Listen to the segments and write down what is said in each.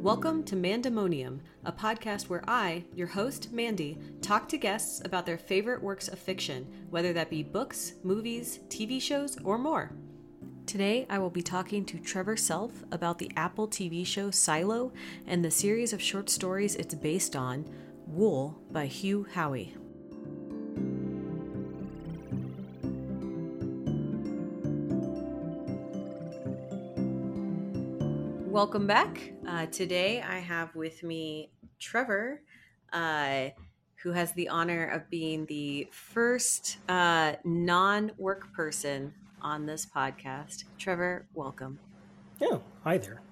Welcome to Mandemonium, a podcast where I, your host, Mandy, talk to guests about their favorite works of fiction, whether that be books, movies, TV shows, or more. Today, I will be talking to Trevor Self about the Apple TV show Silo and the series of short stories it's based on, Wool by Hugh Howey. Welcome back. Uh, today, I have with me Trevor, uh, who has the honor of being the first uh, non work person on this podcast. Trevor, welcome. Yeah, hi there.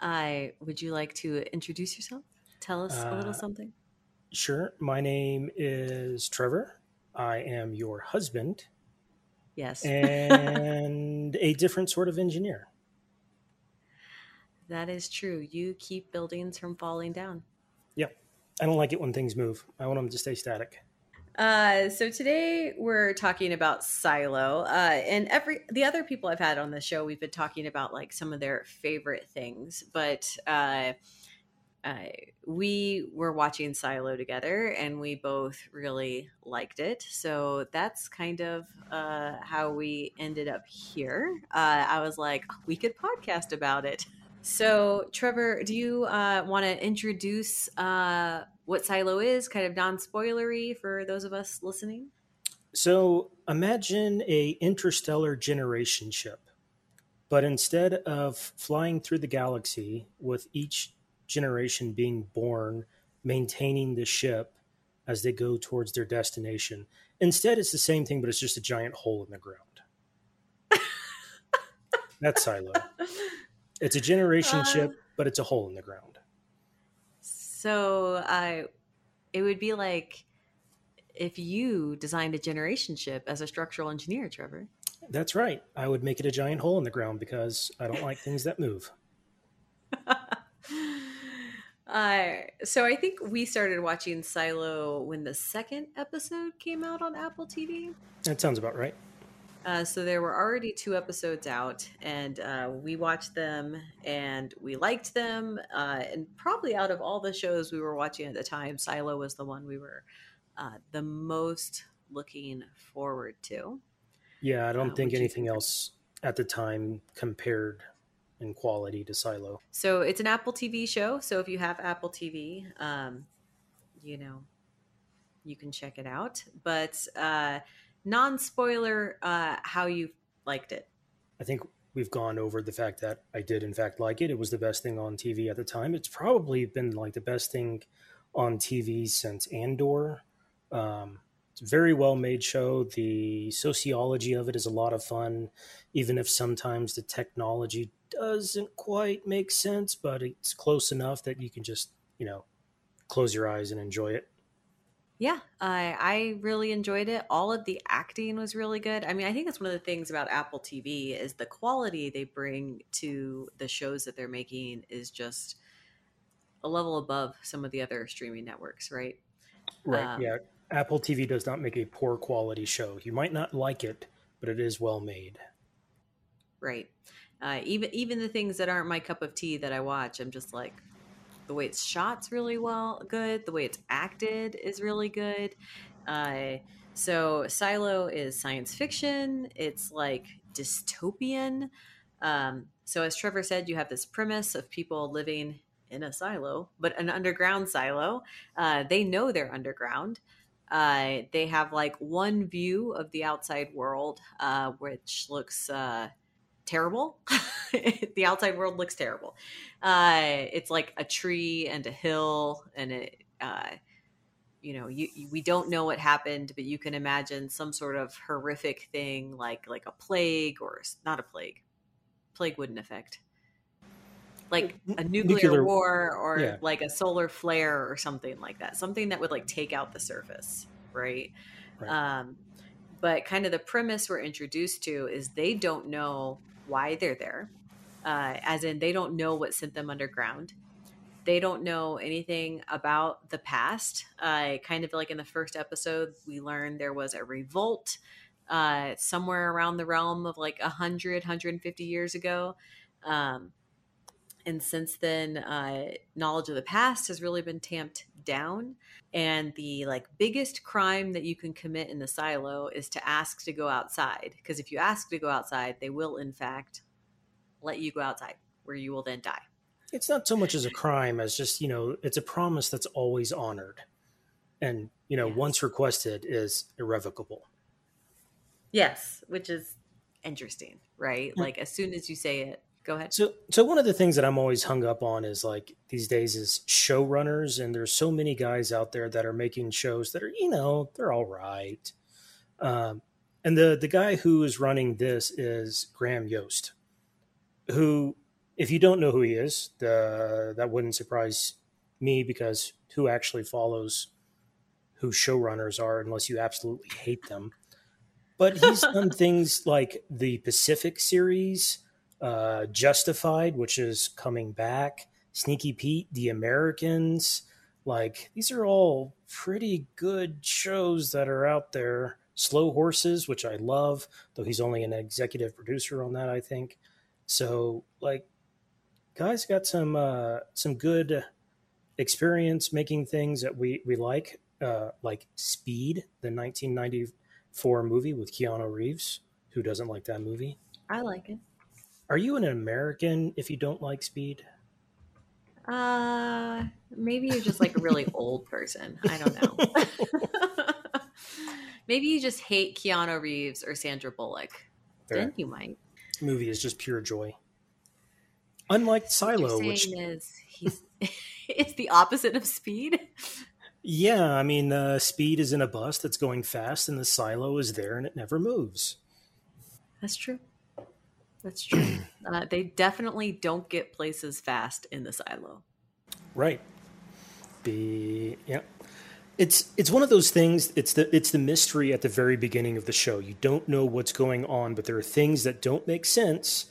I would you like to introduce yourself? Tell us a little Uh, something. Sure. My name is Trevor. I am your husband Yes, and a different sort of engineer. That is true. You keep buildings from falling down. Yep. I don't like it when things move. I want them to stay static. Uh, so today we're talking about Silo, uh, and every the other people I've had on the show, we've been talking about like some of their favorite things. But uh, uh, we were watching Silo together, and we both really liked it. So that's kind of uh, how we ended up here. Uh, I was like, we could podcast about it. So, Trevor, do you uh, want to introduce uh, what Silo is, kind of non-spoilery for those of us listening? So imagine a interstellar generation ship, but instead of flying through the galaxy with each generation being born, maintaining the ship as they go towards their destination, instead it's the same thing, but it's just a giant hole in the ground. That's Silo. It's a generation Uh, ship, but it's a hole in the ground. So, I, it would be like if you designed a generation ship as a structural engineer, Trevor. That's right. I would make it a giant hole in the ground because I don't like things that move. uh, so I think we started watching Silo when the second episode came out on Apple TV. That sounds about right. Uh, so there were already two episodes out, and uh, we watched them and we liked them. Uh, and probably out of all the shows we were watching at the time, Silo was the one we were uh, the most looking forward to. Yeah, I Uh, don't think anything think- else at the time compared in quality to Silo. So it's an Apple TV show. So if you have Apple TV, um, you know, you can check it out. But uh, non spoiler, uh, how you liked it. I think we've gone over the fact that I did in fact like it. It was the best thing on TV at the time. It's probably been like the best thing on TV since Andor. Um, it's a very well made show. The sociology of it is a lot of fun, even if sometimes the technology doesn't quite make sense, but it's close enough that you can just, you know, close your eyes and enjoy it. Yeah, I I really enjoyed it. All of the acting was really good. I mean, I think that's one of the things about Apple TV is the quality they bring to the shows that they're making is just a level above some of the other streaming networks, right? Right. Um, yeah. Apple TV does not make a poor quality show. You might not like it, but it is well made. Right. Uh, even even the things that aren't my cup of tea that I watch, I'm just like the way it's shot's really well good. The way it's acted is really good. Uh, so Silo is science fiction. It's like dystopian. Um, so as Trevor said, you have this premise of people living in a silo, but an underground silo. Uh, they know they're underground. Uh, they have like one view of the outside world, uh, which looks uh, terrible. the outside world looks terrible. Uh, it's like a tree and a hill, and it, uh, you know, you, you- we don't know what happened, but you can imagine some sort of horrific thing, like like a plague or not a plague. Plague wouldn't affect. Like a nuclear, Nuclear- war or yeah. like a solar flare or something like that. Something that would like take out the surface, right? Right. Um, but kind of the premise we're introduced to is they don't know why they're there uh, as in they don't know what sent them underground. They don't know anything about the past. Uh, kind of like in the first episode we learned there was a revolt uh, somewhere around the realm of like 100 150 years ago. Um, and since then uh, knowledge of the past has really been tamped down. And the like biggest crime that you can commit in the silo is to ask to go outside because if you ask to go outside they will in fact let you go outside where you will then die it's not so much as a crime as just you know it's a promise that's always honored and you know yes. once requested is irrevocable yes which is interesting right yeah. like as soon as you say it go ahead. So, so one of the things that I'm always hung up on is like these days is showrunners, and there's so many guys out there that are making shows that are, you know, they're all right. Um, and the the guy who is running this is Graham Yost, who, if you don't know who he is, the, that wouldn't surprise me because who actually follows who showrunners are unless you absolutely hate them. But he's done things like the Pacific series uh, Justified, which is coming back, Sneaky Pete, The Americans. Like these are all pretty good shows that are out there. Slow Horses, which I love, though he's only an executive producer on that, I think. So like, guys got some uh, some good experience making things that we we like, uh, like Speed, the 1994 movie with Keanu Reeves. Who doesn't like that movie? I like it. Are you an American if you don't like speed? Uh, maybe you're just like a really old person. I don't know. maybe you just hate Keanu Reeves or Sandra Bullock. Fair. Then you might. Movie is just pure joy. Unlike Silo, which is he's it's the opposite of speed. Yeah, I mean, uh, speed is in a bus that's going fast, and the silo is there, and it never moves. That's true. That's true. uh, they definitely don't get places fast in the silo. Right. Be yeah. It's it's one of those things. It's the it's the mystery at the very beginning of the show. You don't know what's going on, but there are things that don't make sense.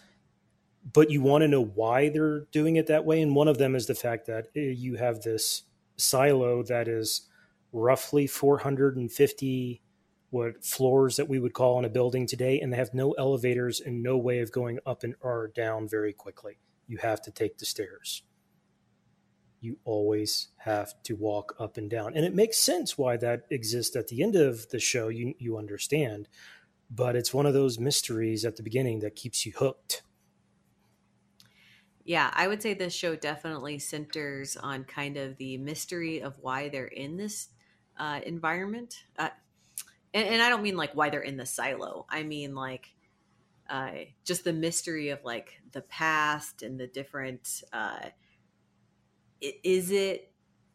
But you want to know why they're doing it that way, and one of them is the fact that eh, you have this silo that is roughly 450 what floors that we would call in a building today, and they have no elevators and no way of going up and or down very quickly. You have to take the stairs. You always have to walk up and down, and it makes sense why that exists at the end of the show. You you understand, but it's one of those mysteries at the beginning that keeps you hooked. Yeah, I would say this show definitely centers on kind of the mystery of why they're in this uh, environment. Uh, and, and I don't mean like why they're in the silo. I mean like uh, just the mystery of like the past and the different. Is it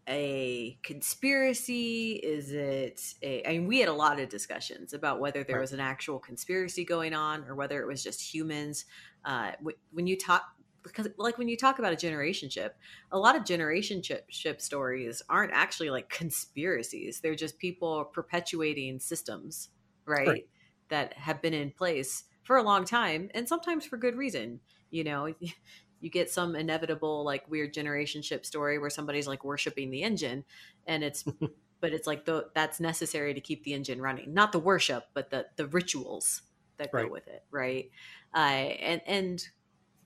a conspiracy? Is it a? I mean, we had a lot of discussions about whether there right. was an actual conspiracy going on or whether it was just humans. Uh, when you talk because like when you talk about a generation ship a lot of generation ship, ship stories aren't actually like conspiracies they're just people perpetuating systems right? right that have been in place for a long time and sometimes for good reason you know you get some inevitable like weird generation ship story where somebody's like worshiping the engine and it's but it's like the that's necessary to keep the engine running. Not the worship but the the rituals that right. go with it right? Uh, and and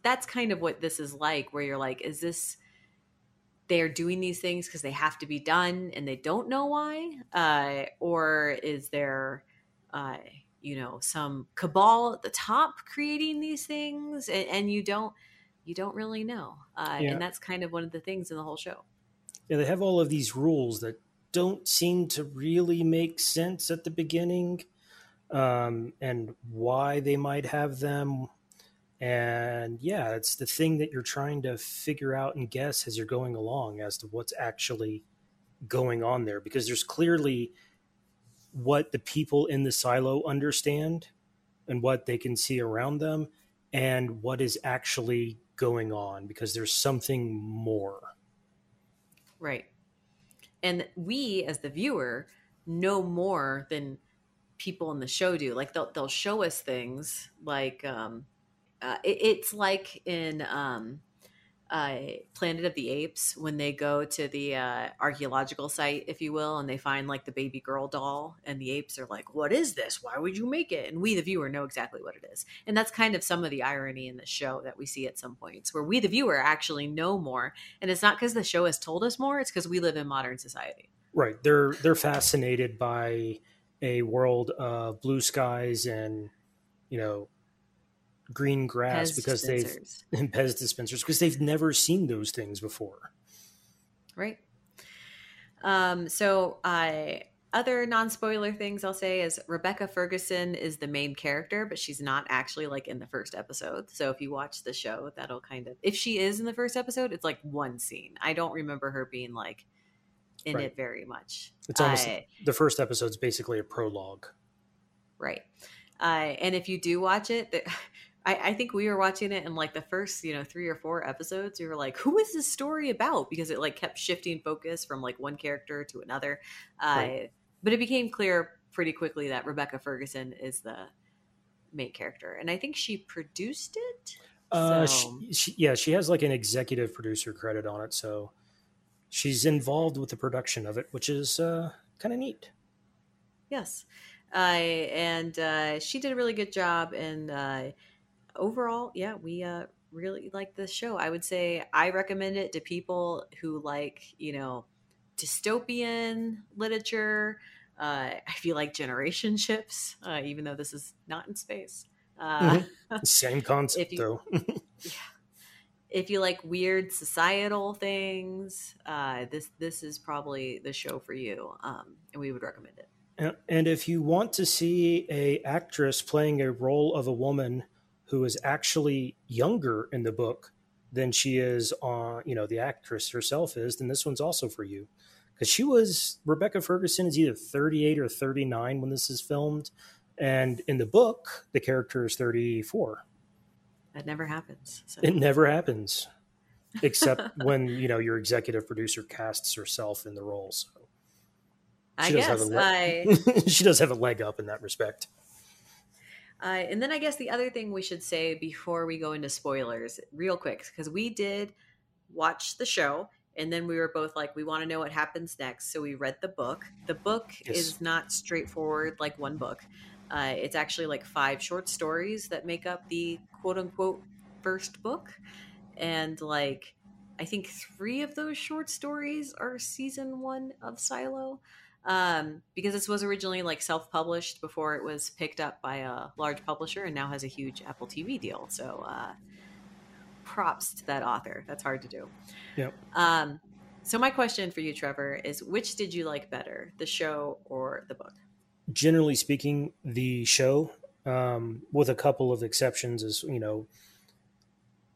that's kind of what this is like where you're like is this they're doing these things because they have to be done and they don't know why uh, or is there uh, you know some cabal at the top creating these things? And, and you don't you don't really know uh, yeah. and that's kind of one of the things in the whole show yeah they have all of these rules that don't seem to really make sense at the beginning um, and why they might have them and yeah, it's the thing that you're trying to figure out and guess as you're going along as to what's actually going on there because there's clearly what the people in the silo understand and what they can see around them and what is actually going on because there's something more. Right. And we as the viewer know more than people in the show do. Like they'll they'll show us things like um uh, it, it's like in um, uh, Planet of the Apes when they go to the uh, archaeological site, if you will, and they find like the baby girl doll, and the apes are like, "What is this? Why would you make it?" And we, the viewer, know exactly what it is, and that's kind of some of the irony in the show that we see at some points, where we, the viewer, actually know more, and it's not because the show has told us more; it's because we live in modern society. Right. They're they're fascinated by a world of blue skies and you know green grass Pez because dispensers. they've and Pez dispensers because they've never seen those things before. right? Um, so, uh, other non spoiler things I'll say is Rebecca Ferguson is the main character, but she's not actually like in the first episode. So, if you watch the show, that'll kind of, if she is in the first episode, it's like one scene. I don't remember her being like in Right. it very much. It's almost Uh, the first episode's basically a prologue. Right. Uh, and if you do watch it, the, I, I think we were watching it in like the first, you know, three or four episodes. We were like, who is this story about? Because it like kept shifting focus from like one character to another. Uh, Right. But it became clear pretty quickly that Rebecca Ferguson is the main character. And I think she produced it. Uh, So- she, she, yeah, she has like an executive producer credit on it, so she's involved with the production of it, which is uh, kind of neat. Yes. Uh, and uh, she did a really good job. And uh, overall, yeah, we uh, really like this show. I would say I recommend it to people who like, you know, dystopian literature. Uh, I feel like generation ships, uh, even though this is not in space. Uh, Same concept, If you- though. Yeah. If you like weird societal things, uh, this this is probably the show for you, um, and we would recommend it. And- And if you want to see a actress playing a role of a woman who is actually younger in the book than she is on, you know, the actress herself is, then this one's also for you. Because she was Rebecca Ferguson is either 38 or 39 when this is filmed, and in the book the character is 34. That never happens. So. It never happens, except when you know your executive producer casts herself in the role. So I she does have guess a I. she does have a leg up in that respect. Uh, and then I guess the other thing we should say before we go into spoilers, real quick, because we did watch the show and then we were both like, we want to know what happens next. So we read the book. The book Yes. is not straightforward like one book, uh, it's actually like five short stories that make up the quote unquote first book. And like, I think three of those short stories are season one of Silo um, because this was originally like self-published before it was picked up by a large publisher and now has a huge Apple TV deal. So uh, props to that author. That's hard to do. Yep. Um, so my question for you, Trevor, is which did you like better, the show or the book? generally speaking, the show, um, with a couple of exceptions, is you know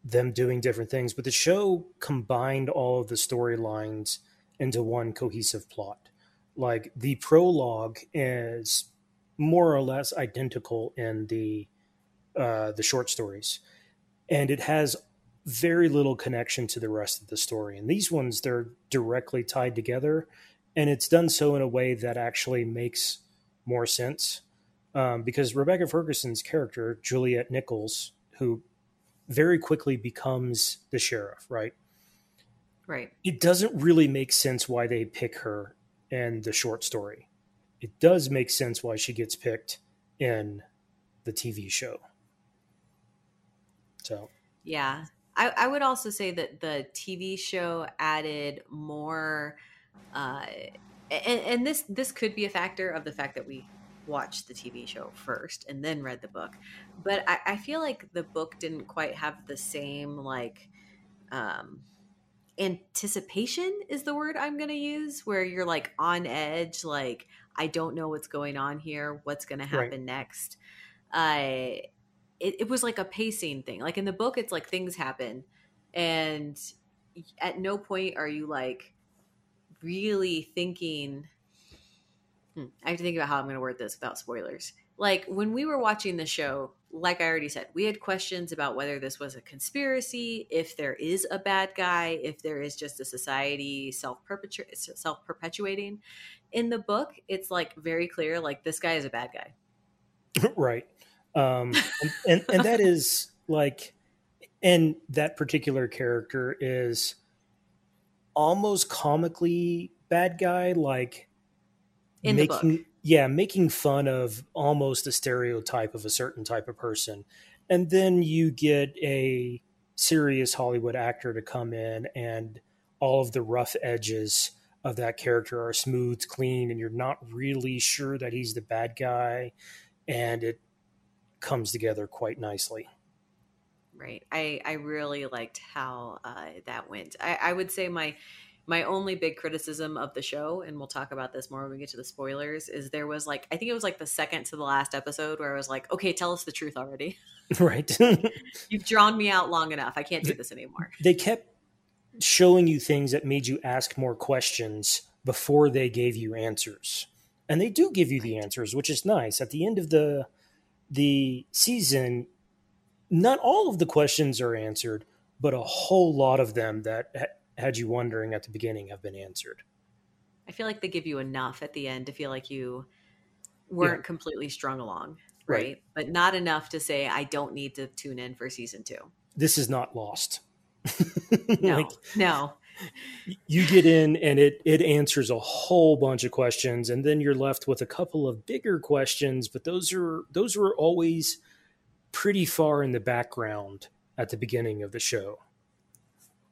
them doing different things, but the show combined all of the storylines into one cohesive plot. Like the prologue is more or less identical in the uh, the short stories, and it has very little connection to the rest of the story. And these ones they're directly tied together, and it's done so in a way that actually makes more sense um, because Rebecca Ferguson's character, Juliet Nichols, who very quickly becomes the sheriff, right? Right. It doesn't really make sense why they pick her in the short story. It does make sense why she gets picked in the TV show. So, Yeah. I, I would also say that the TV show added more, uh, and, and this this could be a factor of the fact that we watched the TV show first and then read the book. But I, I feel like the book didn't quite have the same like um, anticipation is the word I'm going to use, where you're like on edge, like I don't know what's going on here, what's going to Right. happen next. Uh, it, it was like a pacing thing. Like in the book, it's like things happen, and at no point are you like really thinking. Hmm, I have to think about how I'm going to word this without spoilers. Like when we were watching the show, like I already said, we had questions about whether this was a conspiracy, if there is a bad guy, if there is just a society self self perpetuating. In the book, it's like very clear, like this guy is a bad guy. right. Um, and, and, and that is like, and that particular character is almost comically bad guy, like in making the book. Yeah, making fun of almost a stereotype of a certain type of person. And then you get a serious Hollywood actor to come in and all of the rough edges of that character are smooth, clean, and you're not really sure that he's the bad guy. And it comes together quite nicely. Right. I, I really liked how uh, that went. I, I would say my my only big criticism of the show, and we'll talk about this more when we get to the spoilers, is there was like I think it was like the second to the last episode where I was like, okay, tell us the truth already. Right. You've drawn me out long enough. I can't do this anymore. they kept showing you things that made you ask more questions before they gave you answers. And they do give you the answers, which is nice. At the end of the the season, not all of the questions are answered, but a whole lot of them that ha- had you wondering at the beginning have been answered. I feel like they give you enough at the end to feel like you weren't Yeah. completely strung along, Right. right? But not enough to say I don't need to tune in for season two. This is not lost. No, Like, no. you get in and it it answers a whole bunch of questions and then you're left with a couple of bigger questions but those are those were always pretty far in the background at the beginning of the show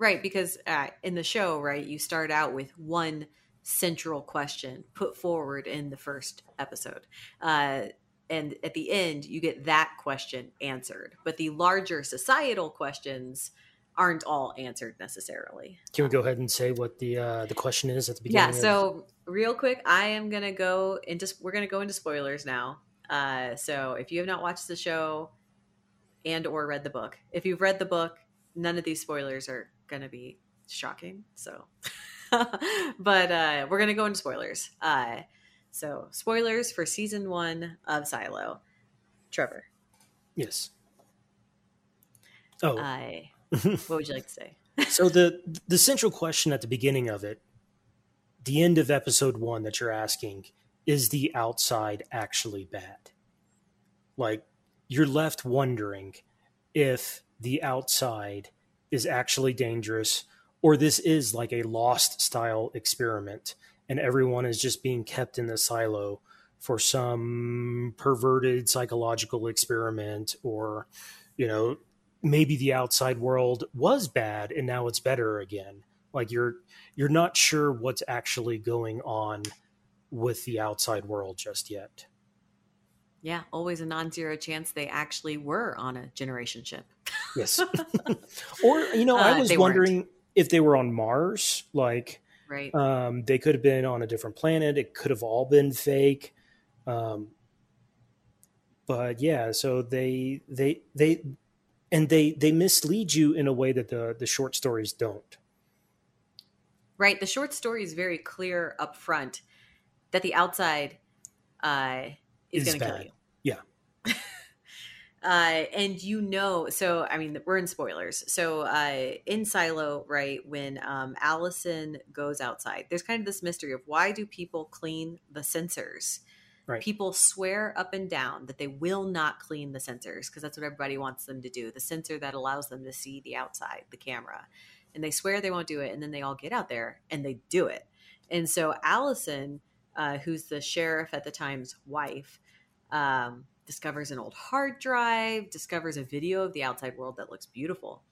Right, because uh, in the show, right, you start out with one central question put forward in the first episode. Uh, and at the end, you get that question answered. But the larger societal questions aren't all answered necessarily. can we go ahead and say what the uh the question is at the beginning Yeah, of- so real quick, I am going to go into, we're to go into spoilers now. Uh, so if you have not watched the show and or read the book, if you've read the book, none of these spoilers are going to be shocking. So, but uh, we're going to go into spoilers. Uh, so spoilers for season one of Silo. Trevor, yes oh I, what would you like to say? so the the central question at the beginning of it the end of episode one that you're asking is the outside actually bad like you're left wondering if the outside is actually dangerous or this is like a lost style experiment and everyone is just being kept in the silo for some perverted psychological experiment or you know maybe the outside world was bad and now it's better again. Like you're you're not sure what's actually going on with the outside world just yet Yeah, always a non-zero chance they actually were on a generation ship. yes or you know i Uh, was they weren't. wondering if they were on mars like Right. um, they could have been on a different planet it could have all been fake um, but yeah so they they they and they they mislead you in a way that the the short stories don't Right. The short story is very clear up front that the outside uh, is, Is going to kill you. Yeah. uh, and you know, so I mean, we're in spoilers. So uh, in Silo, right, when um, Allison goes outside, there's kind of this mystery of why do people clean the sensors? Right. People swear up and down that they will not clean the sensors because that's what everybody wants them to do. The sensor that allows them to see the outside, the camera. And they swear they won't do it. And then they all get out there and they do it. And so Allison, uh, who's the sheriff at the time's wife, um, discovers an old hard drive, discovers a video of the outside world that looks beautiful.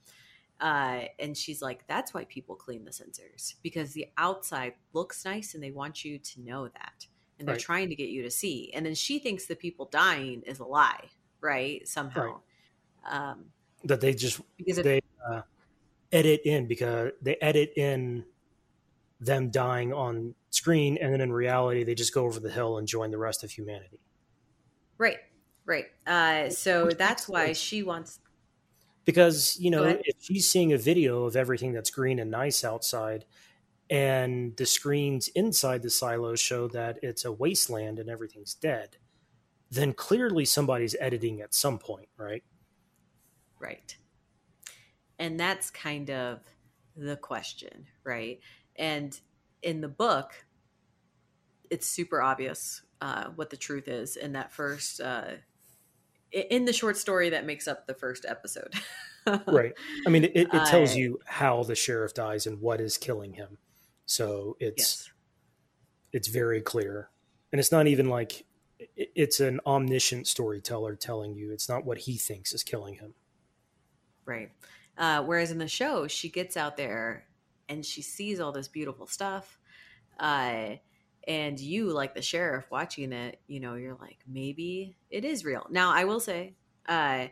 Uh, and she's like, that's why people clean the sensors because the outside looks nice and they want you to know that. And they're Right. trying to get you to see. And then she thinks the people dying is a lie, right? Somehow. Um, that they just because if, they uh, edit in because they edit in them dying on screen and then in reality they just go over the hill and join the rest of humanity right, right. Uh, so that's why she wants because you know if she's seeing a video of everything that's green and nice outside and the screens inside the silos show that it's a wasteland and everything's dead then clearly somebody's editing at some point right Right. And that's kind of the question, right? And in the book, it's super obvious uh, what the truth is in that first uh, in the short story that makes up the first episode. right. I mean, it, it tells Uh, you how the sheriff dies and what is killing him. So it's yes. it's very clear, and it's not even like it's an omniscient storyteller telling you. It's not what he thinks is killing him. Right. Uh, whereas in the show, she gets out there and she sees all this beautiful stuff. Uh, and you, like the sheriff watching it, you know, you're like, maybe it is real. Now, I will say, uh,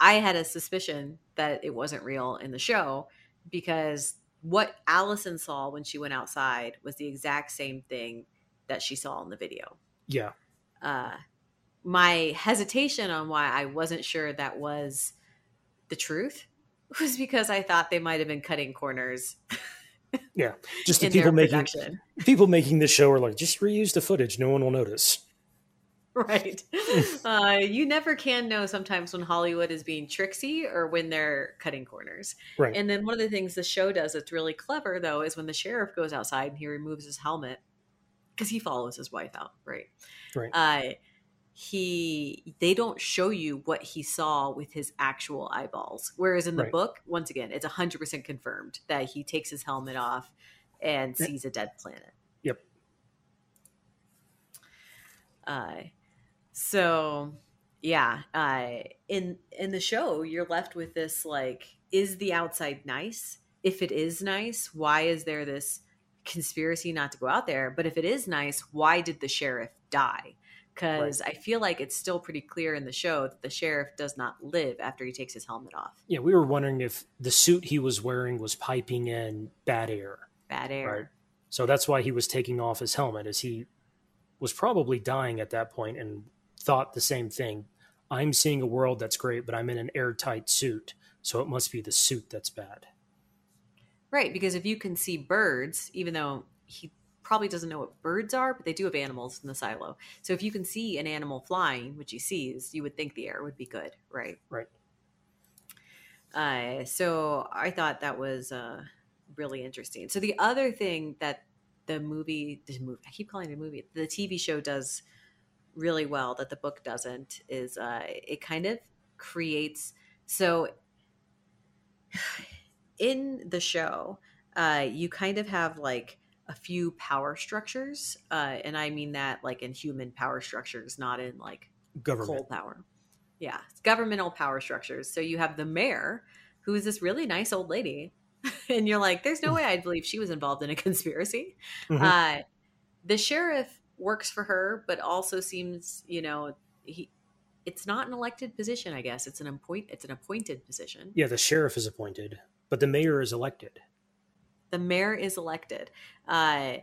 I had a suspicion that it wasn't real in the show because what Allison saw when she went outside was the exact same thing that she saw in the video Yeah, uh, my hesitation on why I wasn't sure that was the truth was because I thought they might have been cutting corners yeah. Just the people making production. people making this show are like, just reuse the footage. No one will notice. Right. uh, you never can know sometimes when Hollywood is being tricksy or when they're cutting corners. Right. And then one of the things the show does that's really clever, though, is when the sheriff goes outside and he removes his helmet because he follows his wife out. Right. Right. Uh, he they don't show you what he saw with his actual eyeballs. Whereas in the Right. book once again it's 100% confirmed that he takes his helmet off and sees a dead planet. Yep. uh so yeah uh in in the show you're left with this like is the outside nice? If it is nice why is there this conspiracy not to go out there? But if it is nice why did the sheriff die because i feel like it's still pretty clear in the show that the sheriff does not live after he takes his helmet off Yeah, we were wondering if the suit he was wearing was piping in bad air. bad air Right. So that's why he was taking off his helmet, as he was probably dying at that point and thought the same thing. I'm seeing a world that's great, but I'm in an airtight suit, so it must be the suit that's bad. Right, because if you can see birds, even though he probably doesn't know what birds are, but they do have animals in the silo. So if you can see an animal flying, which he sees, you would think the air would be good, right? Right. Uh, so I thought that was uh, really interesting. So the other thing that the movie, the movie, I keep calling it a movie, the TV show does really well that the book doesn't is uh, it kind of creates so in the show uh, you kind of have like a few power structures uh, and i mean that like in human power structures not in like Government. coal power yeah it's governmental power structures so you have the mayor who is this really nice old lady and you're like there's no way i'd believe she was involved in a conspiracy Mhm. uh, the sheriff works for her but also seems you know he it's not an elected position i guess it's an appoint it's an appointed position yeah, the sheriff is appointed, but the mayor is elected. The mayor is elected uh,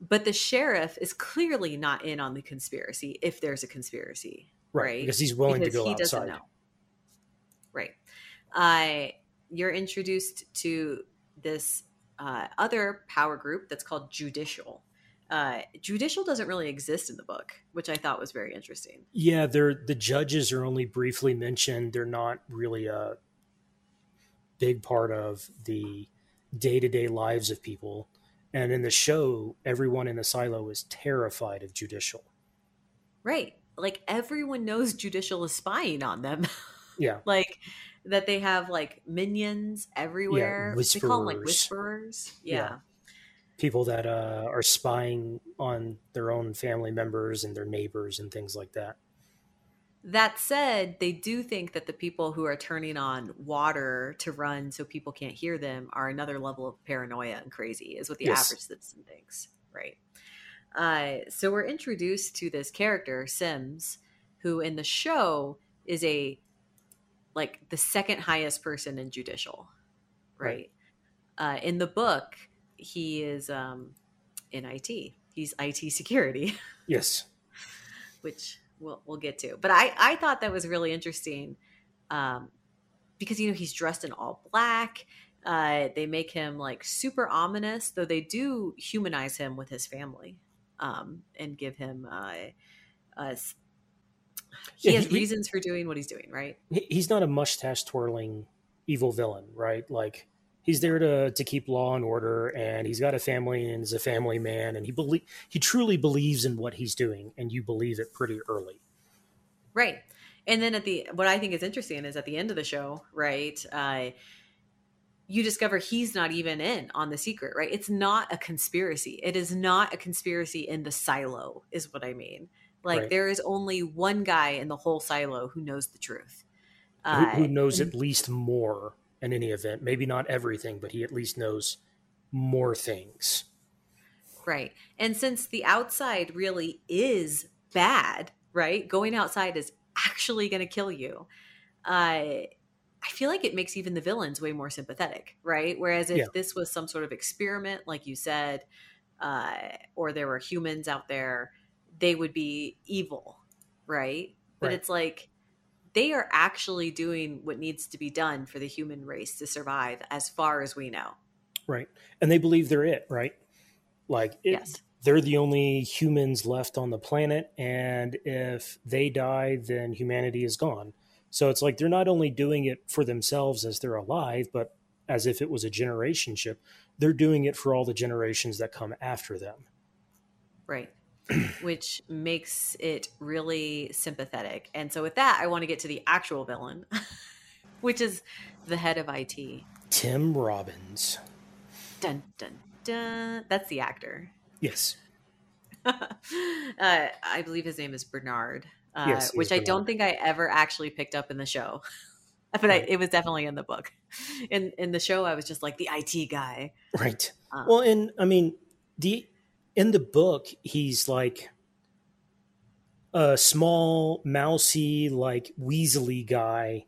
but the sheriff is clearly not in on the conspiracy if there's a conspiracy Right. right Because he's willing because to go he outside. doesn't know right uh, you're introduced to this uh, other power group that's called judicial uh, judicial doesn't really exist in the book which i thought was very interesting Yeah, they're the judges are only briefly mentioned. They're not really a big part of the day to day lives of people. And in the show, everyone in the silo is terrified of judicial. right like everyone knows judicial is spying on them Yeah. like that they have like minions everywhere they call them like whisperers. whisperers yeah. Yeah. People that uh, are spying on their own family members and their neighbors and things like that. That said they do think that the people who are turning on water to run so people can't hear them are another level of paranoia and crazy is what the Yes. average citizen thinks right? Uh, so we're introduced to this character sims who in the show is a like the second highest person in judicial right, Uh, in the book he is um, in it he's it security. Yes. which we'll we'll get to. But I I thought that was really interesting, um, because you know he's dressed in all black. Uh, they make him like super ominous, though they do humanize him with his family, um, and give him uh, uh, he Yeah, has he- he- reasons for doing what he's doing, right? He's not a mustache twirling evil villain, right? Like he's there to to keep law and order, and he's got a family and is a family man, and he believe he truly believes in what he's doing, and you believe it pretty early. Right. And then at the what I think is interesting is at the end of the show, right? Uh, you discover he's not even in on the secret, right? It's not a conspiracy. It is not a conspiracy in the silo, is what I mean. Like Right. there is only one guy in the whole silo who knows the truth. who, Uh, who knows and- at least more in any event. Maybe not everything, but he at least knows more things. Right. And since the outside really is bad, right? Going outside is actually going to kill you. Uh, I feel like it makes even the villains way more sympathetic, right? Whereas if Yeah. this was some sort of experiment, like you said, uh, or there were humans out there, they would be evil, right? But Right. it's like they are actually doing what needs to be done for the human race to survive, as far as we know. Right. And they believe they're it, right? Like, it, Yes. they're the only humans left on the planet. And if they die, then humanity is gone. So it's like they're not only doing it for themselves as they're alive, but as if it was a generation ship, they're doing it for all the generations that come after them. Right. Which makes it really sympathetic. And so, with that, I want to get to the actual villain, which is the head of IT. Tim Robbins. Dun, dun, dun. That's the actor. Yes. uh, I believe his name is Bernard, uh, Yes, which I don't think I ever actually picked up in the show. But I, it was definitely in the book. In in the show, I was just like the IT guy. Right. Um, Well, and I mean, the in the book, he's like a small, mousy, like Weasley guy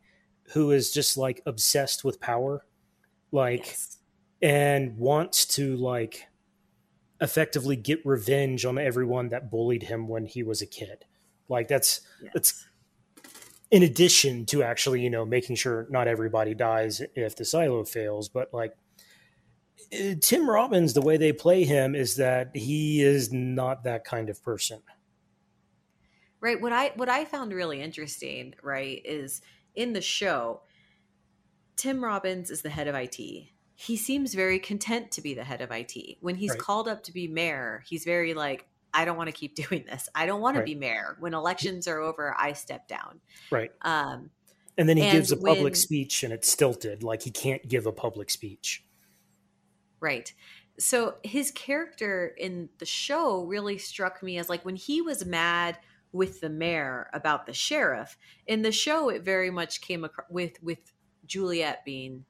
who is just like obsessed with power, like, yes. and wants to like effectively get revenge on everyone that bullied him when he was a kid. Like that's yes. that's in addition to actually, you know, making sure not everybody dies if the silo fails, but like Tim Robbins, the way they play him is that he is not that kind of person. right what i what i found really interesting right is in the show tim robbins is the head of it he seems very content to be the head of it when he's Right. called up to be mayor he's very like i don't want to keep doing this i don't want to be mayor when elections are over i step down Right. um And then he And gives a public when- speech and it's stilted, like he can't give a public speech. Right. So his character in the show really struck me as like when he was mad with the mayor about the sheriff. In the show, it very much came across with with Juliet being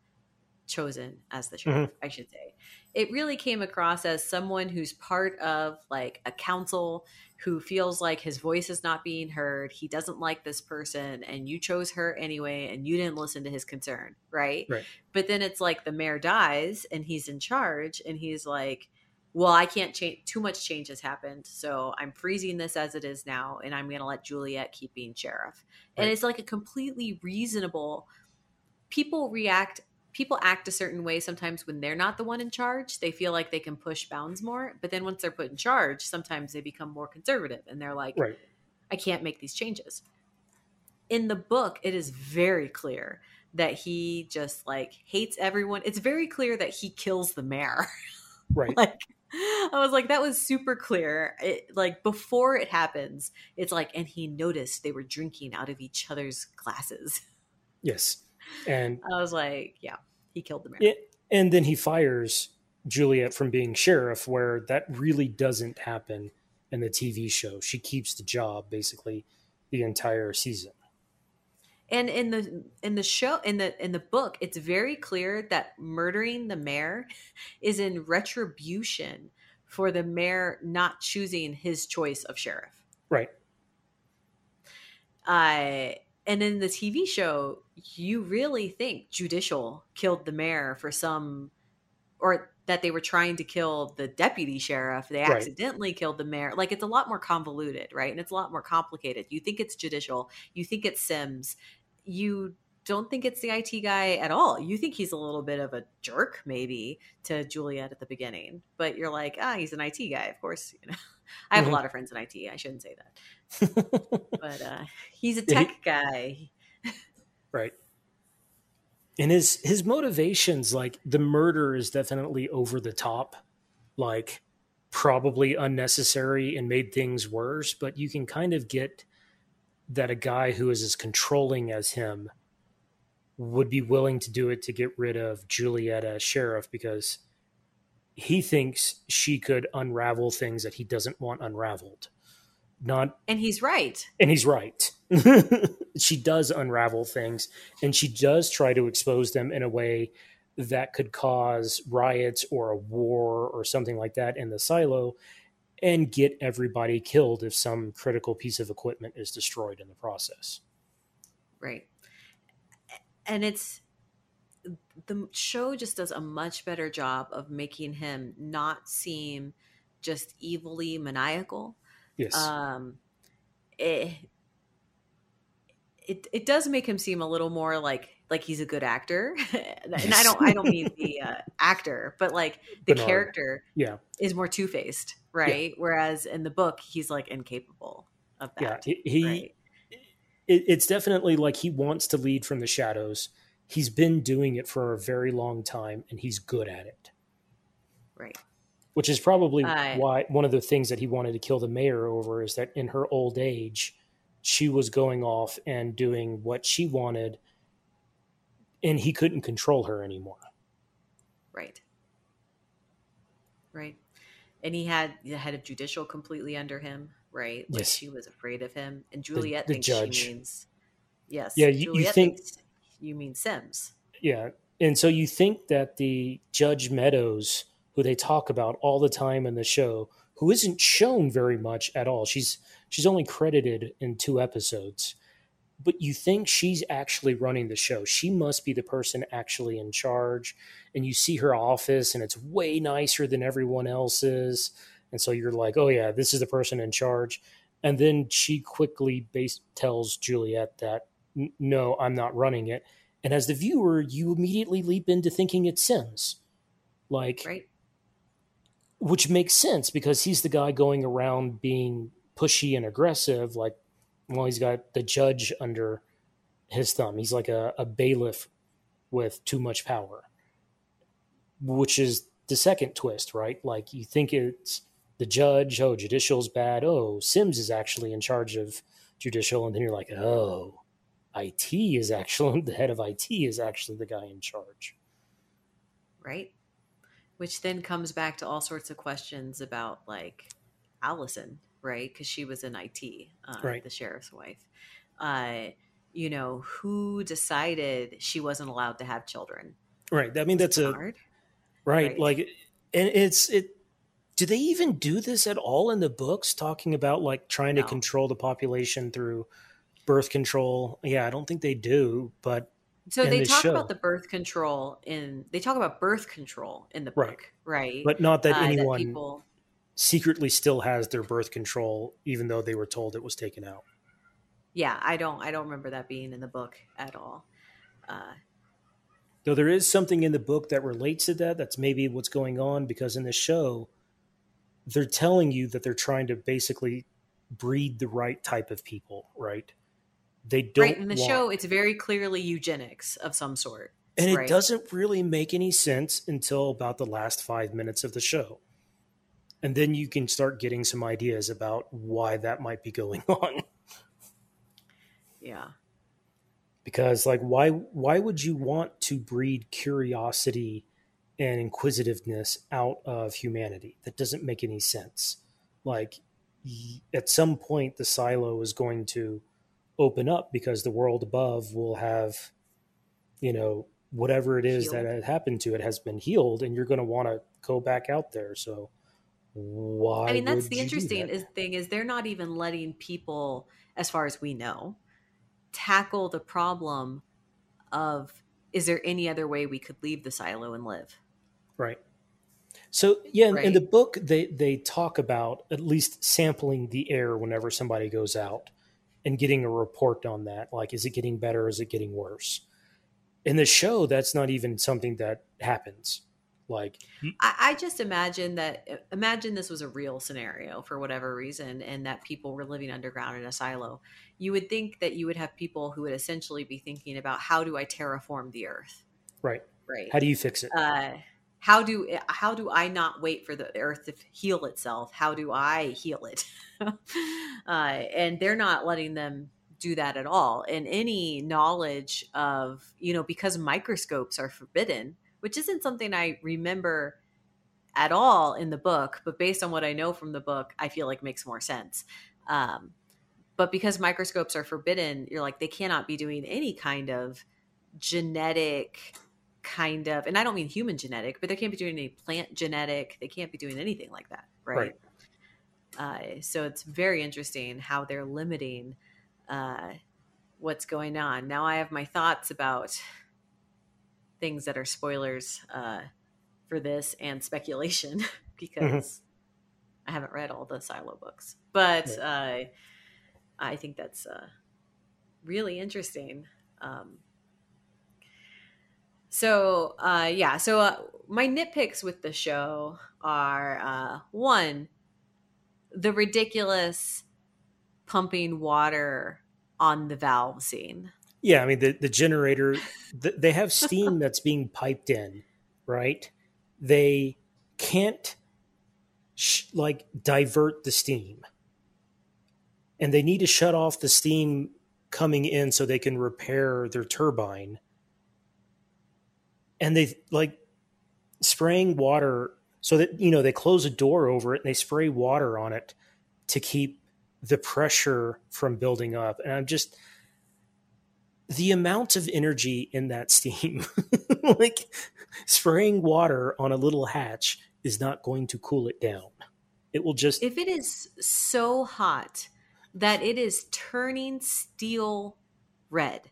chosen as the mm-hmm. sheriff, I should say. It really came across as someone who's part of like a council who feels like his voice is not being heard. He doesn't like this person, and you chose her anyway, and you didn't listen to his concern, right? Right. But then it's like the mayor dies and he's in charge and he's like, well, I can't change. Too much change has happened. So I'm freezing this as it is now and I'm going to let Juliet keep being sheriff. And it's like a completely reasonable. People react, people act a certain way sometimes when they're not the one in charge. They feel like they can push bounds more. But then once they're put in charge, sometimes they become more conservative and they're like, Right. I can't make these changes. In the book, it is very clear that he just like hates everyone. It's very clear that he kills the mayor. Right. like I was like that was super clear. It, like before it happens, it's like and he noticed they were drinking out of each other's glasses. yes. And I was like, yeah, he killed the mayor. it, and then he fires Juliet from being sheriff, where that really doesn't happen in the TV show. She keeps the job basically the entire season. And in the in the show in the in the book, it's very clear that murdering the mayor is in retribution for the mayor not choosing his choice of sheriff. Right. Uh, and in the TV show, you really think Judicial killed the mayor for some, or that they were trying to kill the deputy sheriff. They Right. accidentally killed the mayor. Like it's a lot more convoluted, right? And it's a lot more complicated. You think it's Judicial, you think it's Sims, you don't think it's the IT guy at all. You think he's a little bit of a jerk, maybe, to Juliet at the beginning, but you're like, ah, he's an IT guy, of course. You know, I have Mhm. a lot of friends in IT. I shouldn't say that but uh, he's a Yeah, he- tech guy. right. And his his motivations, like the murder, is definitely over the top, like probably unnecessary and made things worse. But you can kind of get that a guy who is as controlling as him would be willing to do it to get rid of Juliet as sheriff because he thinks she could unravel things that he doesn't want unraveled. Not and he's right. And he's right. she does unravel things and she does try to expose them in a way that could cause riots or a war or something like that in the silo and get everybody killed if some critical piece of equipment is destroyed in the process. Right. And it's the show just does a much better job of making him not seem just evilly maniacal. Yes. Um, it, it it does make him seem a little more like like he's a good actor, and I don't I don't mean the uh, actor, but like the Bernard. character, yeah, is more two faced, right? Yeah. Whereas in the book, he's like incapable of that. Yeah, he. Right? It, it's definitely like he wants to lead from the shadows, he's been doing it for a very long time and he's good at it. Right. Which is probably uh, why one of the things that he wanted to kill the mayor over is that in her old age, she was going off and doing what she wanted and he couldn't control her anymore. Right. Right. And he had the head of judicial completely under him, right? Like she was afraid of him. And Juliet the, the thinks judge. she means Yes. Yeah, you, you think you mean Sims. Yeah. And so you think that the Judge Meadows, who they talk about all the time in the show, who isn't shown very much at all. She's she's only credited in two episodes. But you think she's actually running the show. She must be the person actually in charge. And you see her office and it's way nicer than everyone else's. And so you're like, oh yeah, this is the person in charge. And then she quickly base, tells Juliet that no, I'm not running it. And as the viewer, you immediately leap into thinking it's Sims. Like, right. which makes sense because he's the guy going around being pushy and aggressive. Like, well, he's got the judge under his thumb. He's like a, a bailiff with too much power, which is the second twist, right? Like, you think it's the judge, oh, judicial's bad. Oh, Sims is actually in charge of judicial. And then you're like, oh, IT is actually the head of IT is actually the guy in charge. Right. Which then comes back to all sorts of questions about like Allison, right? Because she was in IT, uh, right. the sheriff's wife. Uh, you know, who decided she wasn't allowed to have children? Right. I mean, that's a hard. Right, right. Like, and it's it. Do they even do this at all in the books? Talking about like trying no. to control the population through birth control. Yeah, I don't think they do, but so they talk show, about the birth control in they talk about birth control in the book, right? right? But not that uh, anyone that people, secretly still has their birth control, even though they were told it was taken out. Yeah, I don't. I don't remember that being in the book at all. Uh, Though there is something in the book that relates to that. That's maybe what's going on because in the show, they're telling you that they're trying to basically breed the right type of people, right? They don't right in the want, show. It's very clearly eugenics of some sort, and right? it doesn't really make any sense until about the last five minutes of the show, and then you can start getting some ideas about why that might be going on. Yeah, because like why why would you want to breed curiosity and inquisitiveness out of humanity? That doesn't make any sense. Like at some point the silo is going to open up because the world above will have, you know, whatever it is healed. that had happened to it has been healed, and you're going to want to go back out there. So why? I mean, that's the interesting that? is, thing is they're not even letting people, as far as we know, tackle the problem of is there any other way we could leave the silo and live? Right. So yeah, right. in the book they they talk about at least sampling the air whenever somebody goes out and getting a report on that. Like, is it getting better? Is it getting worse? In the show, that's not even something that happens. Like, I, I just imagine that, imagine this was a real scenario for whatever reason, and that people were living underground in a silo. You would think that you would have people who would essentially be thinking about how do I terraform the earth? Right. Right. How do you fix it? Uh, how do how do I not wait for the earth to heal itself? How do I heal it? uh, and they're not letting them do that at all. And any knowledge of, you know, because microscopes are forbidden, which isn't something I remember at all in the book, but based on what I know from the book, I feel like makes more sense. Um, but because microscopes are forbidden, you're like, they cannot be doing any kind of genetic kind of, and I don't mean human genetic, but they can't be doing any plant genetic. They can't be doing anything like that. Right. right. Uh, so it's very interesting how they're limiting uh, what's going on. Now I have my thoughts about things that are spoilers uh, for this and speculation because mm-hmm. I haven't read all the Silo books, but uh, I think that's uh, really interesting. Um, so uh, yeah, so uh, my nitpicks with the show are uh, one, the ridiculous pumping water on the valve scene. Yeah, I mean the the generator, the, they have steam that's being piped in, right? They can't sh- like divert the steam and they need to shut off the steam coming in so they can repair their turbine. And they like spraying water so that you know they close a door over it and they spray water on it to keep the pressure from building up. And I'm just the amount of energy in that steam, like spraying water on a little hatch is not going to cool it down. It will just if it is so hot that it is turning steel red.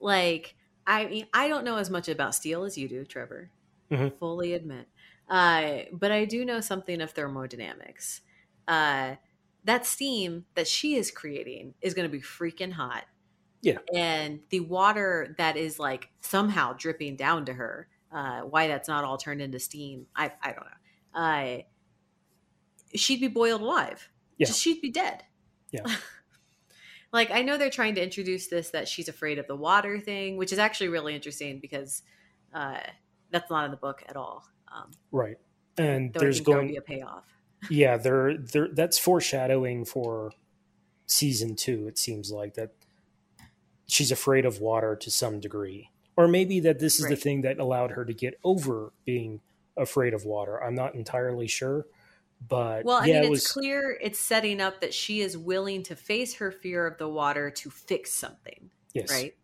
Like, I mean, I don't know as much about steel as you do, Trevor. Mm-hmm. Fully admit. Uh, but I do know something of thermodynamics. Uh, that steam that she is creating is going to be freaking hot. Yeah. And the water that is like somehow dripping down to her, uh, why that's not all turned into steam, I, I don't know. Uh, she'd be boiled alive. Yeah. Just, she'd be dead. Yeah. like I know they're trying to introduce this that she's afraid of the water thing, which is actually really interesting because uh, that's not in the book at all. Um, right. And there's going to be a payoff. yeah, there there that's foreshadowing for season 2 it seems like that she's afraid of water to some degree. Or maybe that this is right. the thing that allowed her to get over being afraid of water. I'm not entirely sure. But well, I yeah, mean, it it's was, clear it's setting up that she is willing to face her fear of the water to fix something. Yes. Right.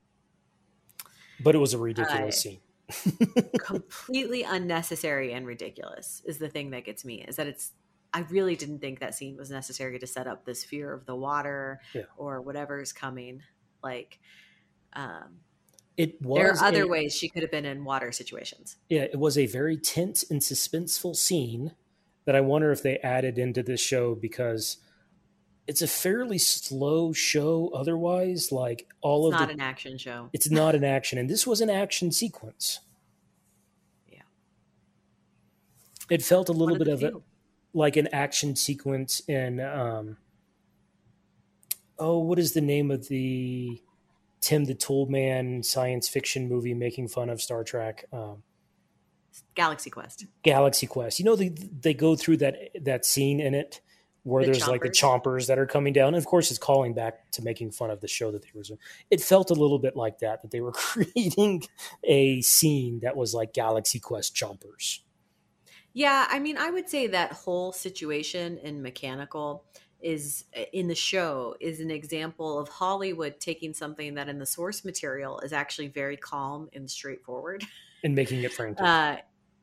But it was a ridiculous uh, scene. completely unnecessary and ridiculous is the thing that gets me is that it's I really didn't think that scene was necessary to set up this fear of the water yeah. or whatever is coming. Like, um, it was. There are other a, ways she could have been in water situations. Yeah, it was a very tense and suspenseful scene that I wonder if they added into this show because it's a fairly slow show otherwise like all it's of not the, an action show. It's not an action and this was an action sequence. Yeah. It felt a little bit of it like an action sequence in um oh what is the name of the tim the toolman science fiction movie making fun of star trek? Um Galaxy Quest. Galaxy Quest. You know, they they go through that that scene in it where the there's chompers. like the chompers that are coming down. And of course, it's calling back to making fun of the show that they were. It felt a little bit like that that they were creating a scene that was like Galaxy Quest chompers. Yeah, I mean, I would say that whole situation in Mechanical is in the show is an example of Hollywood taking something that in the source material is actually very calm and straightforward and making it frantic. Uh,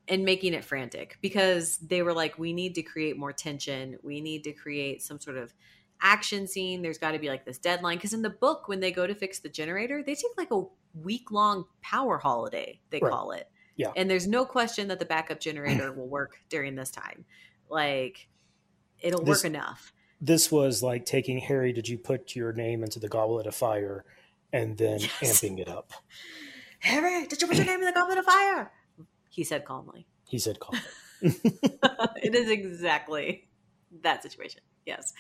and making it frantic because they were like, we need to create more tension. We need to create some sort of action scene. There's got to be like this deadline. Because in the book, when they go to fix the generator, they take like a week long power holiday, they right. call it. Yeah. And there's no question that the backup generator will work during this time. Like, it'll this, work enough. This was like taking Harry, did you put your name into the goblet of fire and then yes. amping it up? Harry, did you put your name in the goblet of fire? He said calmly. He said calmly. it is exactly that situation. Yes.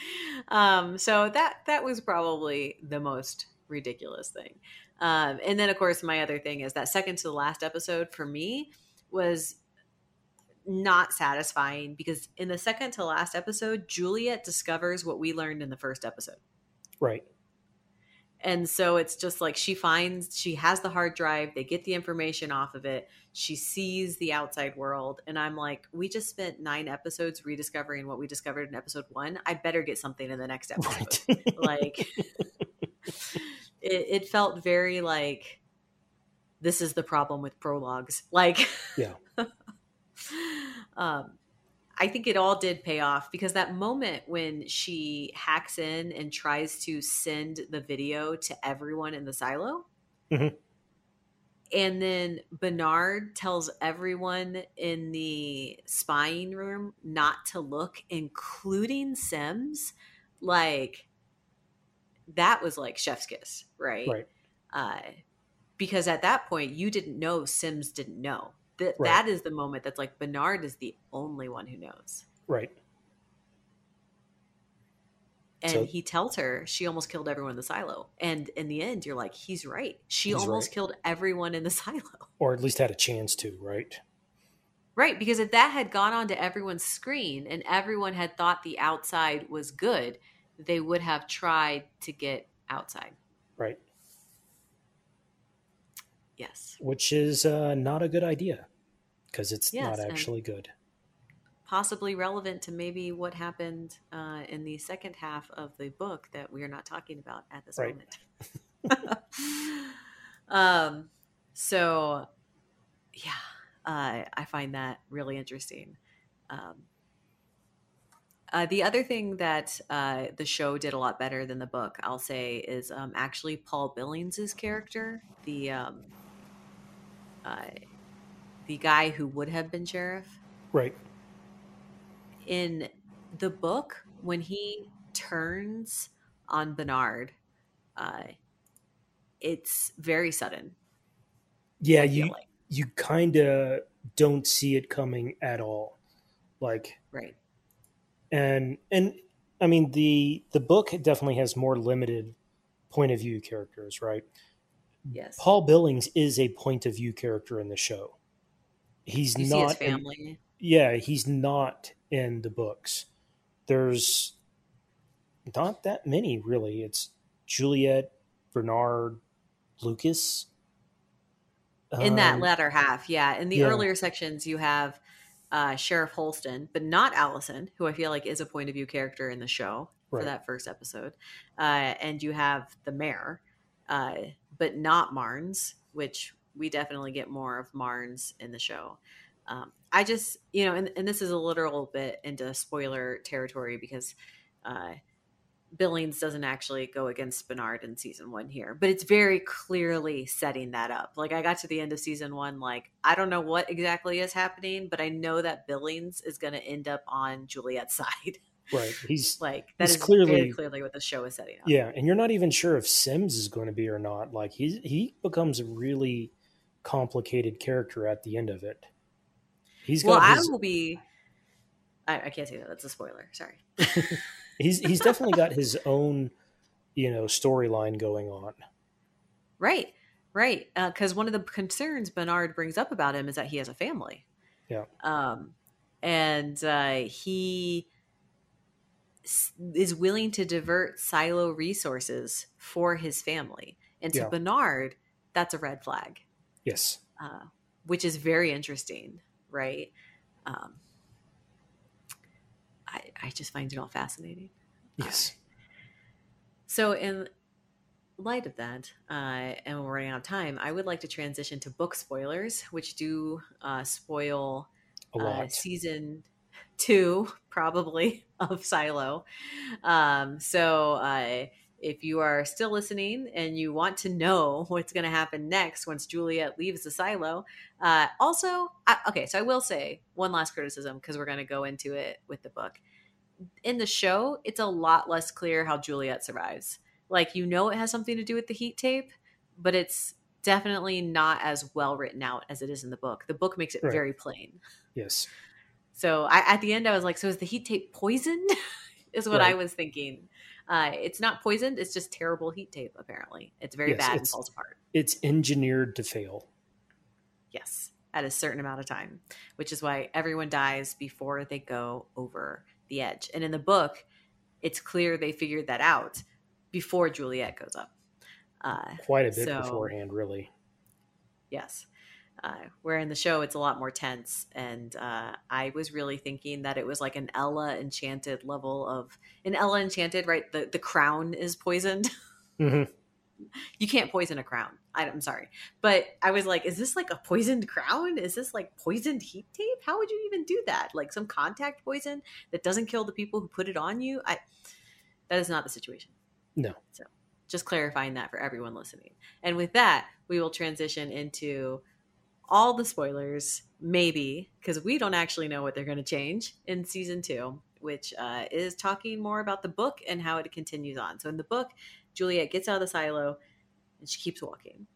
Um, so that that was probably the most ridiculous thing. Um, and then of course my other thing is that second to the last episode for me was not satisfying because in the second to last episode, Juliet discovers what we learned in the first episode. Right. And so it's just like she finds she has the hard drive, they get the information off of it, she sees the outside world, and I'm like, we just spent nine episodes rediscovering what we discovered in episode one. I better get something in the next episode. Right. like it, it felt very like this is the problem with prologues. Like Yeah. um I think it all did pay off because that moment when she hacks in and tries to send the video to everyone in the silo. Mhm. And then Bernard tells everyone in the spying room not to look, including Sims. Like, that was like chef's kiss, right? Right. Uh, because at that point, you didn't know Sims didn't know that Right. that is the moment that's like Bernard is the only one who knows. Right. And So- he tells her she almost killed everyone in the silo. And in the end, you're like, he's right. She He's almost right. killed everyone in the silo. Or at least had a chance to, right? Right. Because if that had gone onto everyone's screen and everyone had thought the outside was good, they would have tried to get outside. Right. Yes. Which is uh, not a good idea because it's Yes, not actually good. Possibly relevant to maybe what happened uh, in the second half of the book that we are not talking about at this Right. moment. um, so, yeah, uh, I find that really interesting. Um, uh, the other thing that uh, the show did a lot better than the book, I'll say, is um, actually Paul Billings's character, the um, uh, the guy who would have been sheriff Right. in the book when he turns on Bernard, uh, it's very sudden. Yeah, you like. you kind of don't see it coming at all. Like right. and and I mean the the book definitely has more limited point of view characters, right? Yes. Paul Billings is a point of view character in the show. He's you not in- yeah, he's not in the books. There's not that many really. It's Juliet, Bernard, Lucas. in that Um, latter half, yeah. In the yeah. earlier sections, you have uh, Sheriff Holston, but not Allison, who I feel like is a point of view character in the show for that first episode. Uh, and you have the mayor, uh, but not Marnes, which we definitely get more of Marnes in the show. Um, I just, you know, and, and this is a literal bit into spoiler territory because uh, Billings doesn't actually go against Bernard in season one here, but it's very clearly setting that up. Like I got to the end of season one, like I don't know what exactly is happening, but I know that Billings is going to end up on Juliet's side. right. He's like that He's is clearly- very clearly what the show is setting up. yeah, and you're not even sure if Sims is going to be or not. Like he he becomes a really complicated character at the end of it. He's well, got I his, will be. I, I can't say that. That's a spoiler. Sorry. he's he's definitely got his own you know storyline going on. Right, right. Because one of the concerns Bernard brings up about him is that he has a family. Yeah. Um, and uh, he is willing to divert silo resources for his family. And to Yeah. Bernard, that's a red flag, Yes. uh, which is very interesting, right? Um, I, I just find it all fascinating. Yes. So, in light of that, uh, and we're running out of time, I would like to transition to book spoilers, which do uh, spoil uh, season two, probably, of Silo. Um, so, uh, if you are still listening and you want to know what's going to happen next once Juliet leaves the silo, uh, also, I, okay, so I will say one last criticism because we're going to go into it with the book. In the show, it's a lot less clear how Juliet survives. Like, you know, it has something to do with the heat tape, but it's definitely not as well written out as it is in the book. The book makes it Right. very plain. yes. So I, at the end, I was like, "So is the heat tape poison?" is what I was thinking. Uh, it's not poisoned; it's just terrible heat tape. Apparently, it's very Yes, bad and falls apart. It's engineered to fail. Yes, at a certain amount of time, which is why everyone dies before they go over the edge. And in the book, it's clear they figured that out before Juliet goes up. Uh, Quite a bit so- beforehand, really. Yes. Uh, where in the show it's a lot more tense, and uh, I was really thinking that it was like an Ella Enchanted level of an Ella Enchanted, right? The the crown is poisoned. hmm you can't poison a crown. I, I'm sorry, but I was like, is this like a poisoned crown? Is this like poisoned heat tape? How would you even do that? Like some contact poison that doesn't kill the people who put it on you? I that is not the situation. No. So just clarifying that for everyone listening. And with that, we will transition into all the spoilers, maybe, because we don't actually know what they're going to change in season two, which uh, is talking more about the book and how it continues on. So in the book, Juliet gets out of the silo and she keeps walking.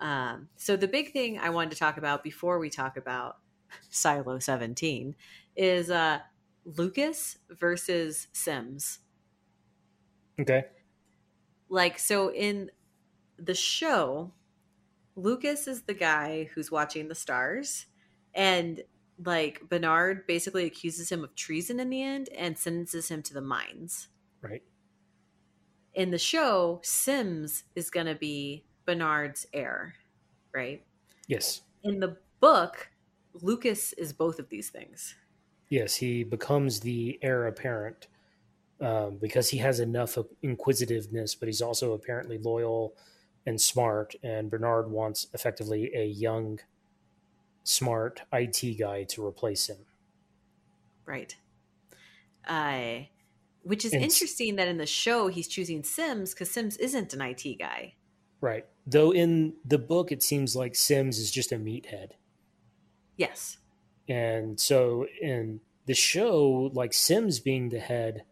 Um, so the big thing I wanted to talk about before we talk about Silo 17 is uh, Lucas versus Sims Okay. like so in the show lucas is the guy who's watching the stars and like bernard basically accuses him of treason in the end and sentences him to the mines Right. in the show sims is going to be bernard's heir right Yes. in the book lucas is both of these things Yes, he becomes the heir apparent um, because he has enough inquisitiveness, but he's also apparently loyal and smart. And Bernard wants effectively a young, smart IT guy to replace him. right uh, which is And interesting that in the show he's choosing sims because sims isn't an it guy Right. Though in the book, it seems like Sims is just a meathead. yes And so in the show, like Sims being the head,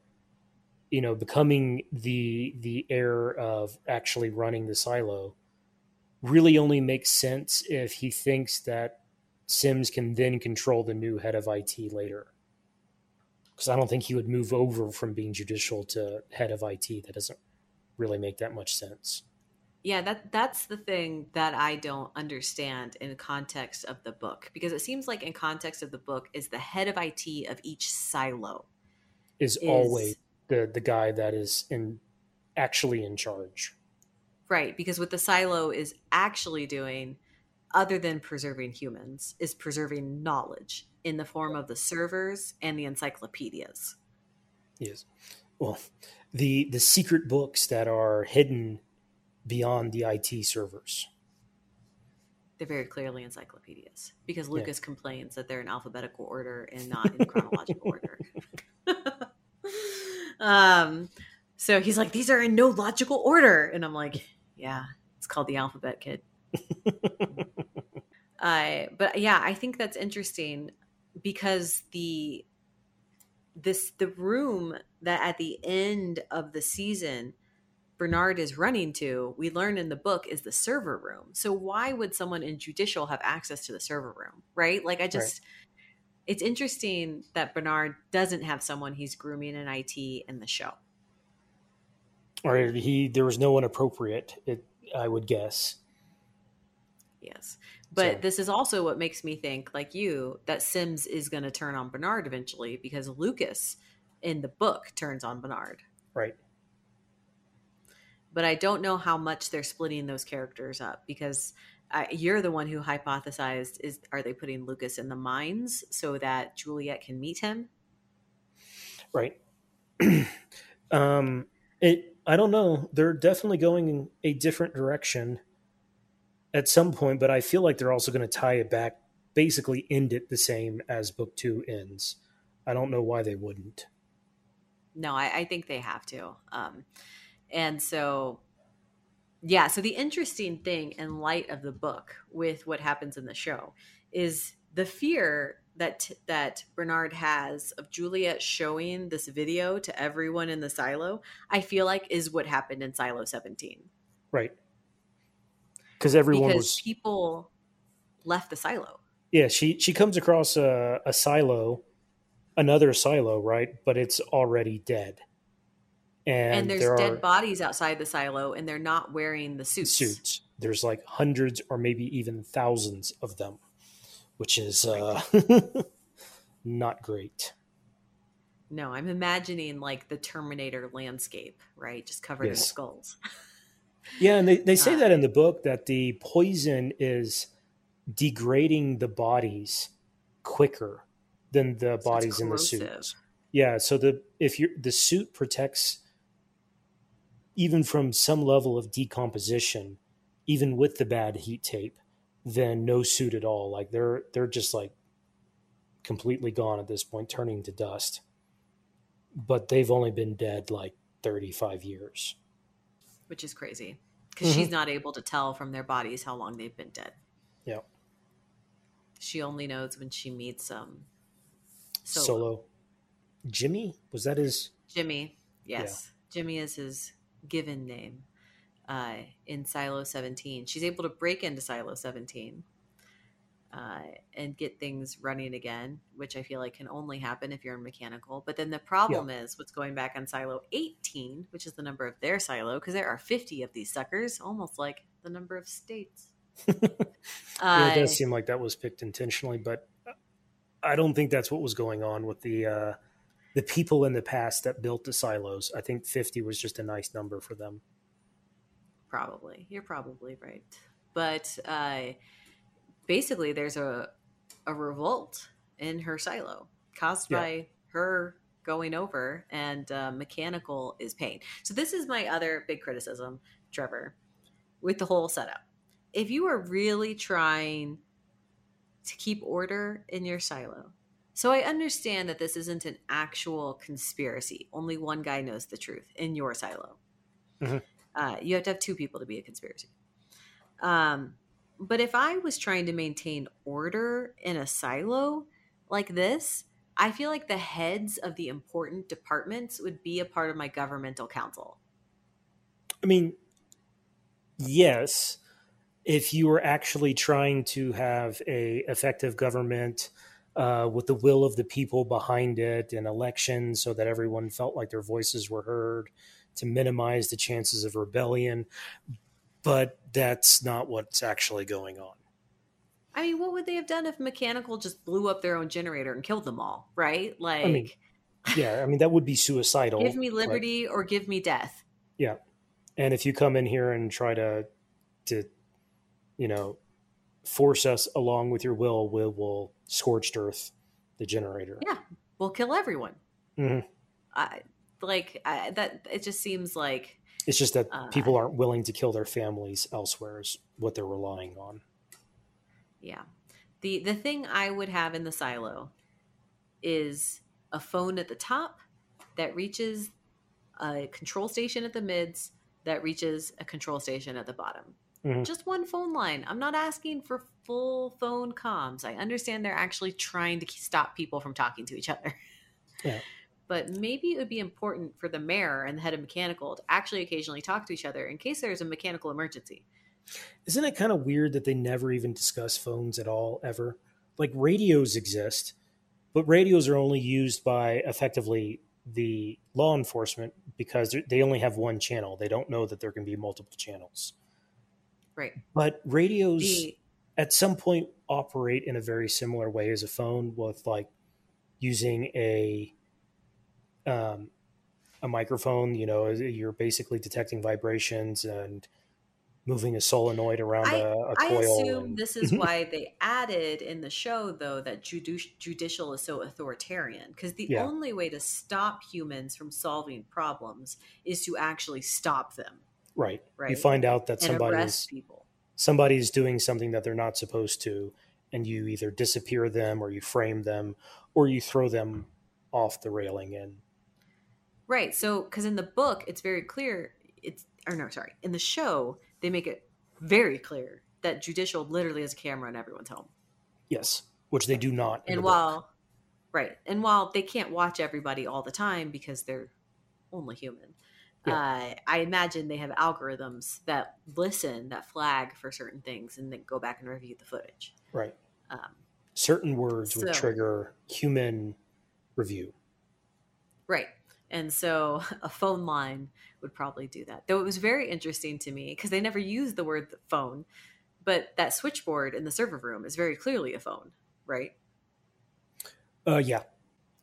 you know, becoming the the heir of actually running the silo, really only makes sense if he thinks that Sims can then control the new head of IT later. Because I don't think he would move over from being judicial to head of IT. That doesn't really make that much sense. Yeah, that that's the thing that I don't understand in context of the book because it seems like in context of the book is the head of IT of each silo. Is, Is- always the the guy that is in actually in charge. Right, because what the silo is actually doing other than preserving humans is preserving knowledge in the form of the servers and the encyclopedias. Yes. Well, the the secret books that are hidden beyond the IT servers. They're very clearly encyclopedias because Yeah. Lucas complains that they're in alphabetical order and not in chronological order. Um, so he's like, these are in no logical order, and I'm like, yeah, it's called the alphabet, kid. uh, but yeah, I think that's interesting because the this the room that at the end of the season Bernard is running to, we learn in the book, is the server room. So why would someone in judicial have access to the server room? Right? Like I just it's interesting that Bernard doesn't have someone he's grooming in IT in the show. Or he there was no one appropriate, it, I would guess. Yes. But So- this is also what makes me think, like you, that Sims is going to turn on Bernard eventually because Lucas in the book turns on Bernard. Right. But I don't know how much they're splitting those characters up because I, you're the one who hypothesized is are they putting Lucas in the mines so that Juliet can meet him? Right. um it I don't know. They're definitely going in a different direction at some point, but I feel like they're also going to tie it back basically end it the same as book 2 ends. I don't know why they wouldn't. No, I, I think they have to. Um, and so, yeah. So the interesting thing in light of the book with what happens in the show is the fear that that Bernard has of Juliet showing this video to everyone in the silo. I feel like is what happened in Silo Seventeen Right. Cuz everyone because was people left the silo. Yeah, she she comes across a, a silo, another silo, right? But it's already dead, and, And, there's there dead bodies outside the silo, and they're not wearing the suits. suits. There's like hundreds or maybe even thousands of them, which is uh, not great. No, I'm imagining like the Terminator landscape, right? Just covered in skulls. Yeah, and they, they say Uh, that in the book that the poison is degrading the bodies quicker than the bodies in the suit. Yeah, so the if you the suit protects even from some level of decomposition, even with the bad heat tape, then no suit at all. Like they're they're just like completely gone at this point, turning to dust. But they've only been dead like 35 years. which is crazy because she's not able to tell from their bodies how long they've been dead. Yeah. She only knows when she meets um Solo. Solo. Jimmy? Was that his Jimmy. Yes. Jimmy is his given name. Uh, in Silo 17. She's able to break into Silo 17 uh, and get things running again, which I feel like can only happen if you're in mechanical. But then the problem is what's going back on Silo 18, which is the number of their silo, because there are 50 of these suckers, almost like the number of states. Yeah, Uh, it does seem like that was picked intentionally, but I don't think that's what was going on with the uh, the people in the past that built the silos. I think fifty was just a nice number for them. Probably. You're probably right. But uh, basically, there's a, a revolt in her silo caused Yeah. by her going over, and uh, mechanical is pain. So, this is my other big criticism, Trevor, with the whole setup. If you are really trying to keep order in your silo, so I understand that this isn't an actual conspiracy. Only one guy knows the truth in your silo. Mhm. Uh, you have to have two people to be a conspiracy. Um, but if I was trying to maintain order in a silo like this, I feel like the heads of the important departments would be a part of my governmental council. I mean, yes, if you were actually trying to have a effective government uh, with the will of the people behind it and elections so that everyone felt like their voices were heard to minimize the chances of rebellion but that's not what's actually going on I mean, what would they have done if mechanical just blew up their own generator and killed them all? Right? Like, I mean, yeah i mean that would be suicidal give me but- liberty or give me death. yeah and if you come in here and try to to you know force us along with your will we will scorched earth the generator Yeah, we'll kill everyone. Mhm. I like I, that. It just seems like it's just that Uh, people aren't willing to kill their families elsewhere is what they're relying on Yeah. The the thing I would have in the silo is a phone at the top that reaches a control station at the mids that reaches a control station at the bottom. Mhm. Just one phone line. I'm not asking for full phone comms. I understand they're actually trying to stop people from talking to each other. Yeah. But maybe it would be important for the mayor and the head of mechanical to actually occasionally talk to each other in case there's a mechanical emergency. isn't it kind of weird that they never even discuss phones at all ever like radios exist but radios are only used by effectively the law enforcement because they're- only have one channel they don't know that there can be multiple channels Right. but radios The at some point operate in a very similar way as a phone with like using a um, a microphone you know you're basically detecting vibrations and moving a solenoid around I- a, a I coil I assume and- this is why they added in the show, though, that judici- judicial is so authoritarian. Because the Yeah. only way to stop humans from solving problems is to actually stop them right. Right. you find out that and somebody's people. Somebody's doing something that they're not supposed to and you either disappear them or you frame them or you throw them off the railing and Right. So, because in the book, it's very clear. It's or no, sorry. In the show, they make it very clear that judicial literally has a camera in everyone's home. yes which they do not in and the book. while right and while they can't watch everybody all the time because they're only human uh, i imagine they have algorithms that listen that flag for certain things and then go back and review the footage. Right. Um, certain words would trigger human review. Right. And so a phone line would probably do that. Though it was very interesting to me because they never used the word phone but that switchboard in the server room is very clearly a phone right? Uh yeah.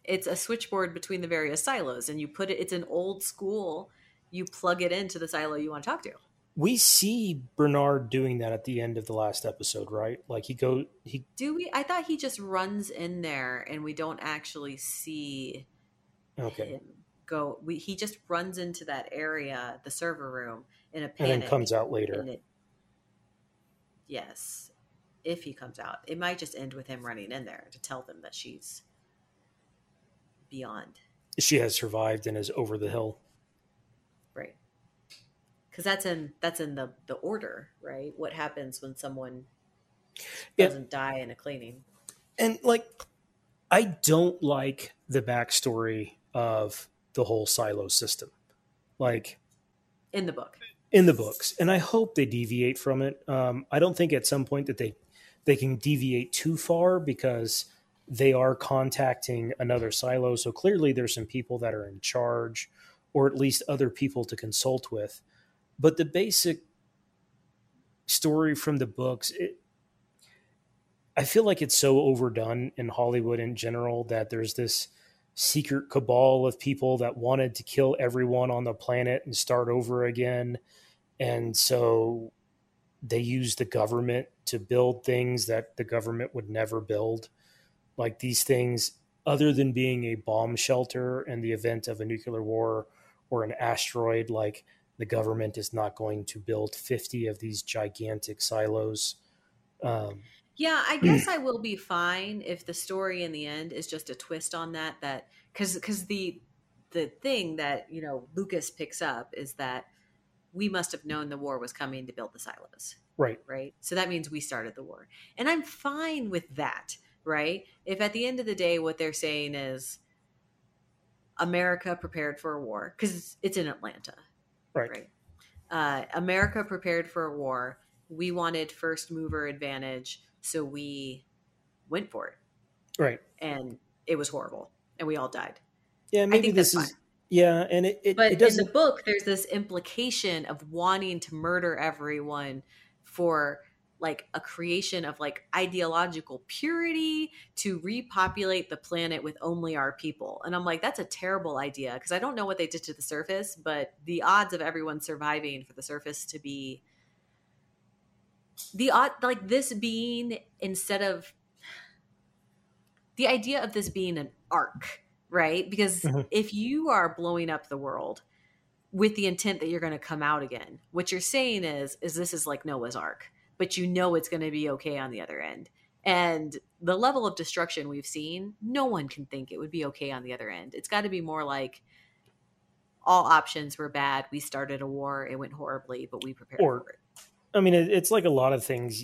It's a switchboard between the various silos and you put it it's an old school you plug it into the silo you want to talk to we see Bernard doing that at the end of the last episode, right? Like he go he Do we? I thought he just runs in there and we don't actually see okay. him go. We, he just runs into that area, the server room, in a panic. And then comes out later. it- yes, if he comes out, it might just end with him running in there to tell them that she's beyond. She has survived and is over the hill. Because that's in that's in the the order, right? What happens when someone Yeah. doesn't die in a cleaning? And like I don't like the backstory of the whole silo system. Like In the book. in the books, and I hope they deviate from it. Um, I don't think at some point that they they can deviate too far because they are contacting another silo. So clearly, there's some people that are in charge, or at least other people to consult with. But the basic story from the books, it, I feel like it's so overdone in Hollywood in general that there's this secret cabal of people that wanted to kill everyone on the planet and start over again. And so they use the government to build things that the government would never build. Like these things, other than being a bomb shelter in the event of a nuclear war or an asteroid, like the government is not going to build 50 of these gigantic silos. Um, Yeah, I guess I will be fine if the story in the end is just a twist on that. That because because the the thing that you know Lucas picks up is that we must have known the war was coming to build the silos, right. right? So that means we started the war, and I'm fine with that, right? If at the end of the day what they're saying is America prepared for a war because it's in Atlanta, Right. right? Uh, America prepared for a war. We wanted first mover advantage, so we went for it, Right. and it was horrible, and we all died. Yeah, maybe think this that's is yeah, and it it, But it in the book, there's this implication of wanting to murder everyone for like a creation of like ideological purity to repopulate the planet with only our people. And I'm like, that's a terrible idea because I don't know what they did to the surface, but the odds of everyone surviving for the surface to be the odd like this being instead of the idea of this being an ark, right? Because Mhm. if you are blowing up the world with the intent that you're going to come out again, what you're saying is is this is like Noah's ark, but you know it's going to be okay on the other end. And the level of destruction we've seen, no one can think it would be okay on the other end. It's got to be more like all options were bad. We started a war, it went horribly, but we prepared Or- for it. I mean, it's like a lot of things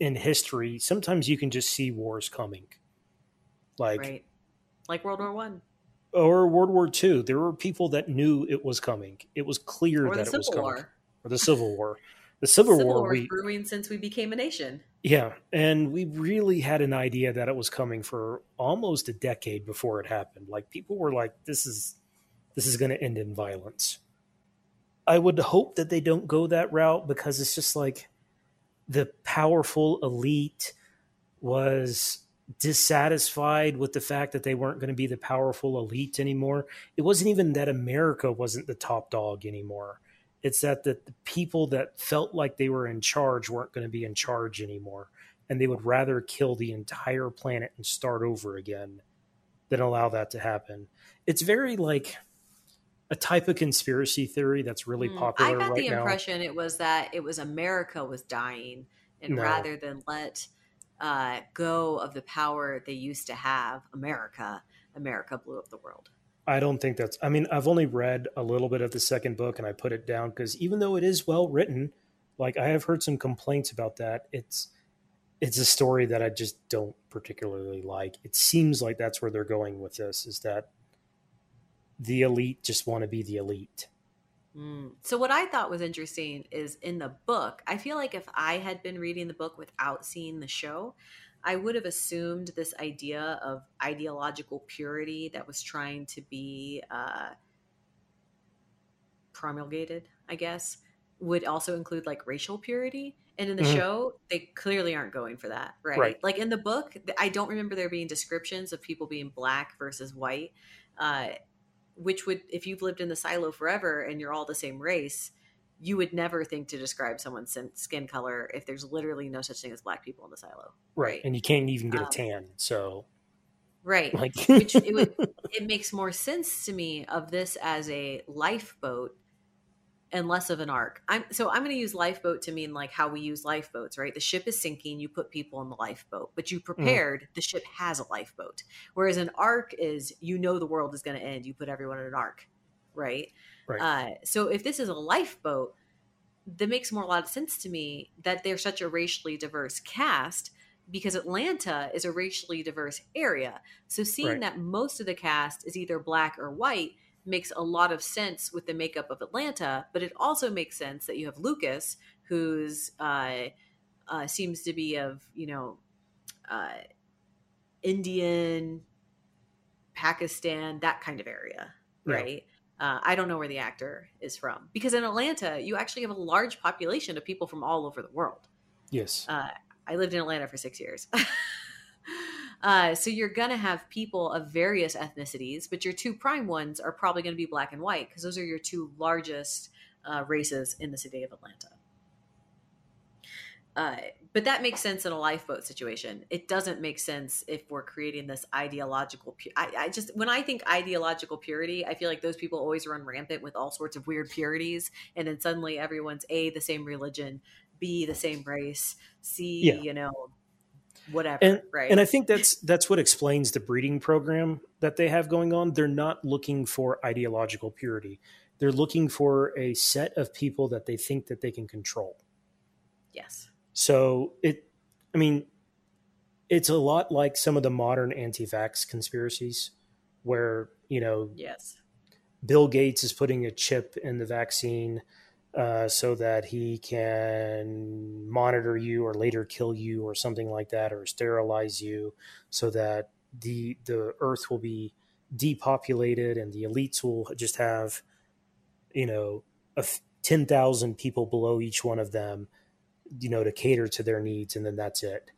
in history. Sometimes you can just see wars coming, like right? Like World War One or World War II. There were people that knew it was coming. It was clear or that it was coming. War. Or the Civil War. The Civil, Civil War, War we brewing since we became a nation. yeah, and we really had an idea that it was coming for almost a decade before it happened. Like people were like, "This is this is going to end in violence." I would hope that they don't go that route because it's just like the powerful elite was dissatisfied with the fact that they weren't going to be the powerful elite anymore. It wasn't even that America wasn't the top dog anymore. It's that the, the people that felt like they were in charge weren't going to be in charge anymore. And they would rather kill the entire planet and start over again than allow that to happen. It's very like a type of conspiracy theory that's really Mm, popular I got right the now. impression it was that it was America was dying, and No. rather than let uh, go of the power they used to have, America, America blew up the world. I don't think that's. I mean, I've only read a little bit of the second book, and I put it down because even though it is well written, like I have heard some complaints about that. It's it's a story that I just don't particularly like. It seems like that's where they're going with this. Is that the elite just want to be the elite? Mm. So what I thought was interesting is in the book, I feel like if I had been reading the book without seeing the show, I would have assumed this idea of ideological purity that was trying to be uh, promulgated, I guess, would also include like racial purity. And in the Mhm. show, they clearly aren't going for that, right? Right. Like in the book, I don't remember there being descriptions of people being black versus white. Uh, which would if you've lived in the silo forever and you're all the same race you would never think to describe someone's skin color if there's literally no such thing as black people in the silo. Right. And you can't even get Um, a tan. So, Right. like, Which it would it makes more sense to me of this as a lifeboat and less of an ark. I'm so I'm going to use lifeboat to mean like how we use lifeboats, right? The ship is sinking, you put people in the lifeboat, but you prepared the ship has a lifeboat. Whereas an ark is you know the world is going to end, you put everyone in an ark, right? Right. Uh, so if this is a lifeboat, that makes more a lot of sense to me that they're such a racially diverse cast because Atlanta is a racially diverse area. So seeing Right. that most of the cast is either black or white makes a lot of sense with the makeup of Atlanta, but it also makes sense that you have Lucas, who's uh, uh, seems to be of you know uh, Indian, Pakistan, that kind of area, right? Uh, I don't know where the actor is from because in Atlanta you actually have a large population of people from all over the world. yes. Uh, I lived in Atlanta for six years. uh, so you're going to have people of various ethnicities, but your two prime ones are probably going to be black and white because those are your two largest uh, races in the city of Atlanta. Uh, but that makes sense in a lifeboat situation. It doesn't make sense if we're creating this ideological. Pu- I, I just when I think ideological purity, I feel like those people always run rampant with all sorts of weird purities, and then suddenly everyone's a the same religion, b the same race, c Yeah. you know whatever, And- right? And I think that's that's what explains the breeding program that they have going on. They're not looking for ideological purity. They're looking for a set of people that they think that they can control. yes, So it, I mean, it's a lot like some of the modern anti-vax conspiracies, where you know yes, Bill Gates is putting a chip in the vaccine uh, so that he can monitor you or later kill you or something like that, or sterilize you, so that the the Earth will be depopulated and the elites will just have, you know, a f- ten thousand people below each one of them, you know, to cater to their needs, and then that's it.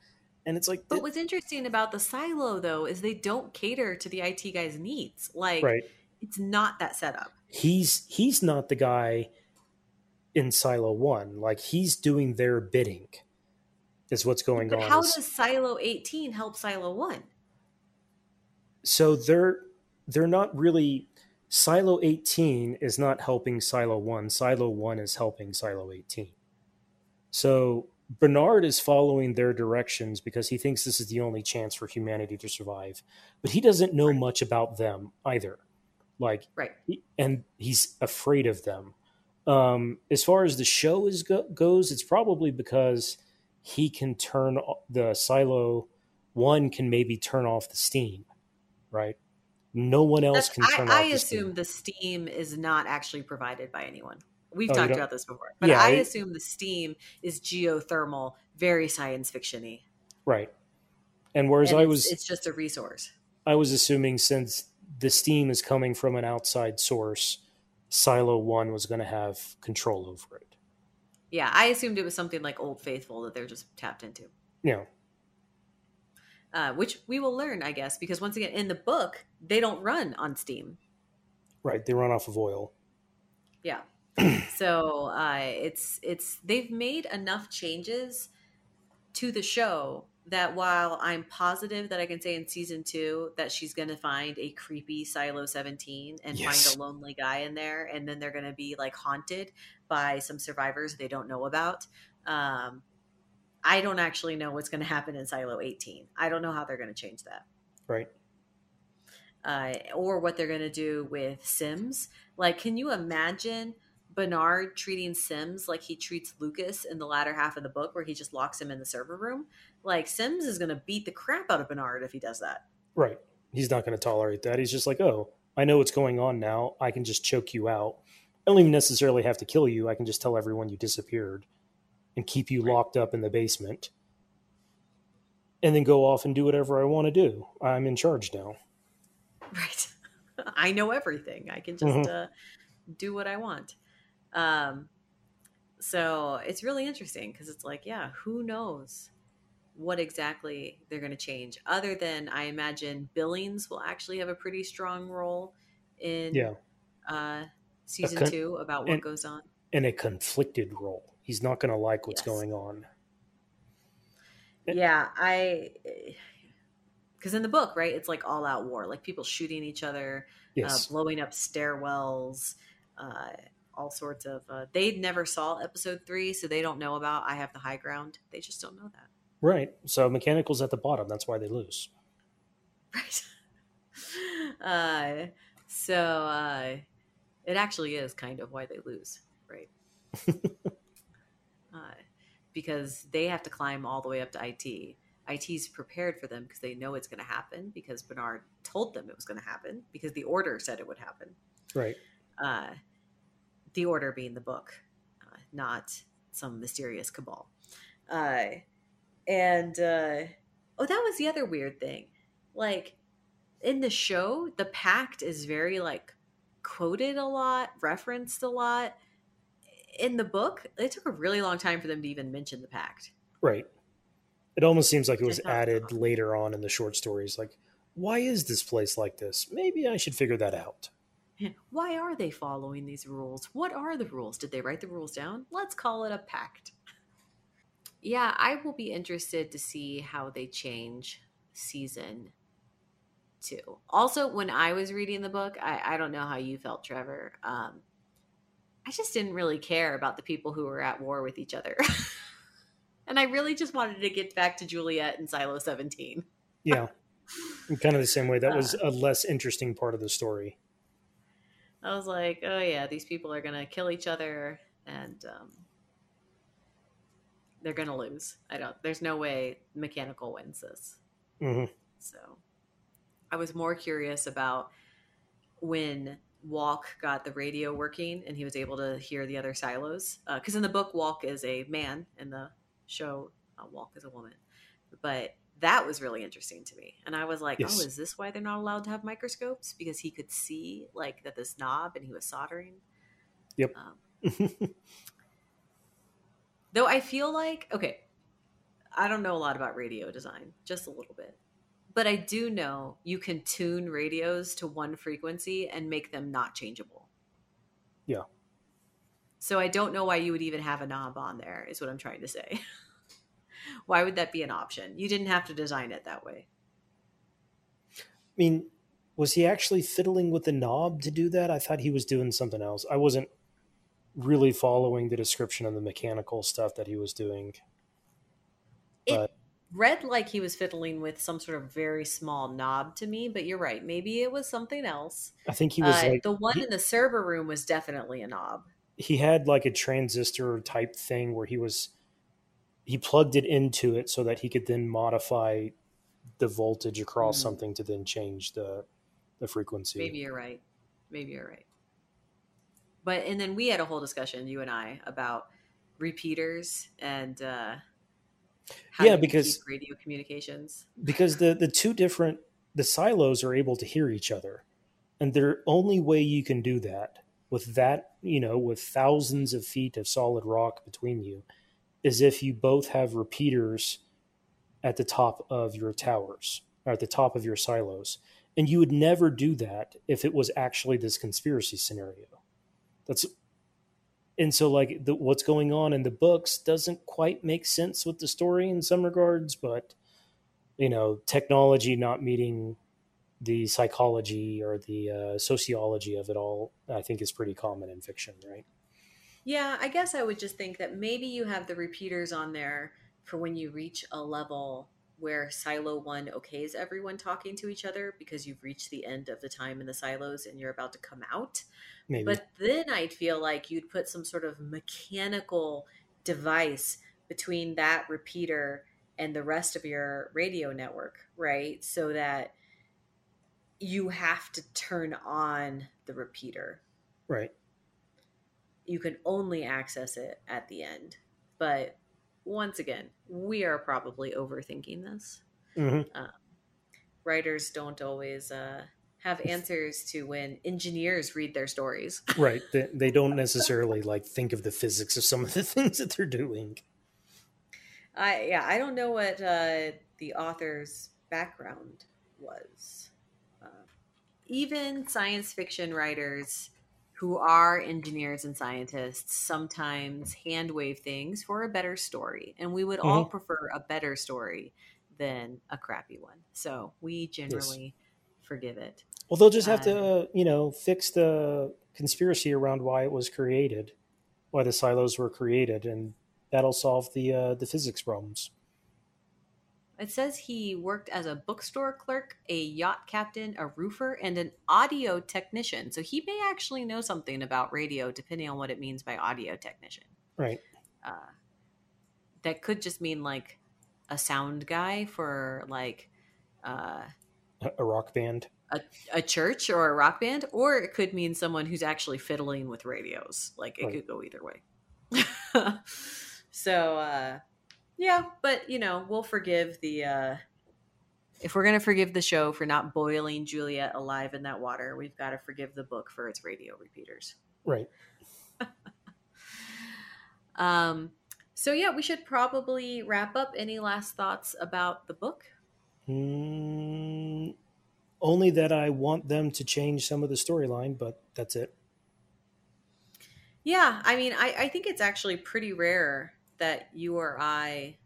And it's like, But what's interesting about the silo though is they don't cater to the IT guy's needs. Like right? it's not that setup. he's he's not the guy in silo one like he's doing their bidding is what's going But on how Is- does Silo 18 help Silo 1? so they're they're not really silo 18 is not helping silo 1 silo 1 is helping silo 18 so bernard is following their directions because he thinks this is the only chance for humanity to survive but he doesn't know Right. much about them either like Right. and he's afraid of them. Um, as far as the show is go- goes, it's probably because he can turn the silo. One can maybe turn off the steam, right? No one else That's, can turn I off the assume steam. the steam is not actually provided by anyone. We've Oh, talked about this before, but Yeah, I it- assume the steam is geothermal, very science fictiony. right? And whereas And I was, it's just a resource. I was assuming since the steam is coming from an outside source, Silo One was going to have control over it. Yeah, I assumed it was something like Old Faithful that they're just tapped into. Yeah. Uh, which we will learn, I guess, because once again, in the book, they don't run on Steam. right? They run off of oil. Yeah. So uh, it's it's they've made enough changes to the show that while I'm positive that I can say in season two that she's going to find a creepy Silo 17 and Yes. find a lonely guy in there, and then they're going to be like haunted by some survivors they don't know about. Um, I don't actually know what's going to happen in Silo 18. I don't know how they're going to change that Right. uh, or what they're going to do with Sims. Like, can you imagine Bernard treating Sims like he treats Lucas in the latter half of the book, where he just locks him in the server room? Like, Sims is going to beat the crap out of Bernard if he does that. Right. He's not going to tolerate that. He's just like, oh, I know what's going on now. I can just choke you out. I don't even necessarily have to kill you. I can just tell everyone you disappeared and keep you Right. locked up in the basement and then go off and do whatever I want to do. I'm in charge now. Right. I know everything. I can just Mhm. uh, do what I want. Um, so it's really interesting because it's like, yeah, who knows what exactly they're going to change? Other than I imagine Billings will actually have a pretty strong role in Yeah. uh, season con- two about what and- goes on. in a conflicted role. He's not going to like what's Yes. going on. Yeah, I because in the book, right, it's like all out war, like people shooting each other, Yes. uh, blowing up stairwells, uh, all sorts of. Uh, they never saw episode three, so they don't know about I have the high ground. They just don't know that, right. So mechanical's at the bottom. That's why they lose. right? uh, so uh, it actually is kind of why they lose, right? uh, because they have to climb all the way up to IT. IT's prepared for them because they know it's going to happen because Bernard told them it was going to happen because the order said it would happen. Right. The order being the book, uh, not some mysterious cabal. Uh, and uh, oh, that was the other weird thing. Like in the show, the pact is very like quoted a lot, referenced a lot. In the book, it took a really long time for them to even mention the pact. Right. It almost seems like it was added later on in the short stories. Like, why is this place like this? Maybe I should figure that out. Why are they following these rules? What are the rules? Did they write the rules down? Let's call it a pact. Yeah, I will be interested to see how they change season two. Also, when I was reading the book, I, I don't know how you felt, Trevor. Um, I just didn't really care about the people who were at war with each other. and I really just wanted to get back to Juliet and Silo 17. Yeah. In kind of the same way. That was Uh. a less interesting part of the story. I was like, oh yeah, these people are gonna kill each other and um, they're gonna lose. I don't. There's no way mechanical wins this. hmm So I was more curious about when Walk got the radio working and he was able to hear the other silos. Because in the book, Walk is a man. In the show, uh, Walk is a woman. But that was really interesting to me. And I was like, Yes. oh, is this why they're not allowed to have microscopes? Because he could see like that this knob and he was soldering. Yep. Um, though I feel like, okay, I don't know a lot about radio design, just a little bit. But I do know you can tune radios to one frequency and make them not changeable. Yeah. So I don't know why you would even have a knob on there, is what I'm trying to say. why would that be an option? You didn't have to design it that way. I mean, was he actually fiddling with the knob to do that? I thought he was doing something else. I wasn't really following the description of the mechanical stuff that he was doing. It But- read like he was fiddling with some sort of very small knob to me, but you're right. Maybe it was something else. I think he was Uh, like the one he- in the server room was definitely a knob. he had like a transistor type thing where he was he plugged it into it so that he could then modify the voltage across Mm. something to then change the the frequency. Maybe you're right. Maybe you're right. But and then we had a whole discussion, you and I, about repeaters and uh, how Yeah, because- radio communications. because the the two different the silos are able to hear each other and the only way you can do that with that you know with thousands of feet of solid rock between you is if you both have repeaters at the top of your towers or at the top of your silos. And you would never do that if it was actually this conspiracy scenario. That's and so like the, what's going on in the books doesn't quite make sense with the story in some regards but you know technology not meeting the psychology or the uh, sociology of it all i think is pretty common in fiction right Yeah, I guess I would just think that maybe you have the repeaters on there for when you reach a level where silo one okays everyone talking to each other because you've reached the end of the time in the silos and you're about to come out. maybe But then I'd feel like you'd put some sort of mechanical device between that repeater and the rest of your radio network, right? So that you have to turn on the repeater. right You can only access it at the end. But once again, we are probably overthinking this. hmm Writers don't always uh, have answers to when engineers read their stories. right they, they don't necessarily like think of the physics of some of the things that they're doing I yeah, I don't know what uh, the author's background was. Uh, even science fiction writers who are engineers and scientists sometimes hand wave things for a better story. And we would all prefer a better story than a crappy one. So we generally forgive it. Well, they'll just have Uh, to, you know, fix the conspiracy around why it was created, why the silos were created, and that'll solve the uh, the physics problems. It says he worked as a bookstore clerk, a yacht captain, a roofer, and an audio technician. So he may actually know something about radio, depending on what it means by audio technician. Right. Uh, that could just mean like a sound guy for like uh, A- A rock band. a church or a rock band, or it could mean someone who's actually fiddling with radios. Like it Right. could go either way. so uh yeah, but you know, we'll forgive the uh if we're gonna forgive the show for not boiling Juliet alive in that water, we've got to forgive the book for its radio repeaters. Right. Um so yeah, we should probably wrap up. Any last thoughts about the book? Mm, only that I want them to change some of the storyline, but that's it. Yeah, I mean, I, I think it's actually pretty rare that you or I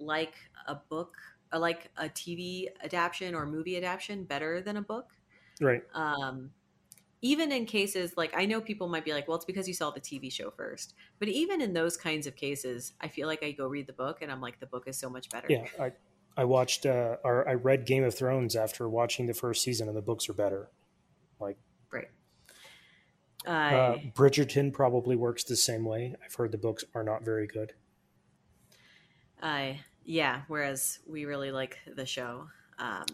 like a book, uh, like a TV adaptation or movie adaptation better than a book. Right. Um, even in cases like I know people might be like, well, it's because you saw the TV show first. But even in those kinds of cases, I feel like I go read the book and I'm like, the book is so much better. Yeah. I I watched uh, or I read Game of Thrones after watching the first season, and the books are better. Like, right. Uh, Uh, Bridgerton probably works the same way. I've heard the books are not very good. I yeah. Whereas we really like the show. Um,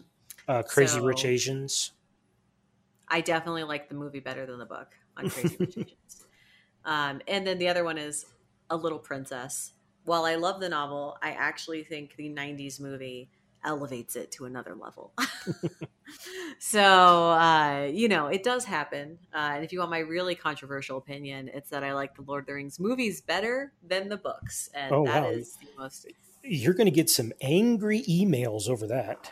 Uh, Crazy So- Rich Asians. I definitely like the movie better than the book on Crazy Rich Asians. Um, and then the other one is A Little Princess. While I love the novel, I actually think the 90s movie elevates it to another level. so, uh, you know, it does happen. Uh, and if you want my really controversial opinion, it's that I like the Lord of the Rings movies better than the books. And Oh, that wow. is the most. You're going to get some angry emails over that.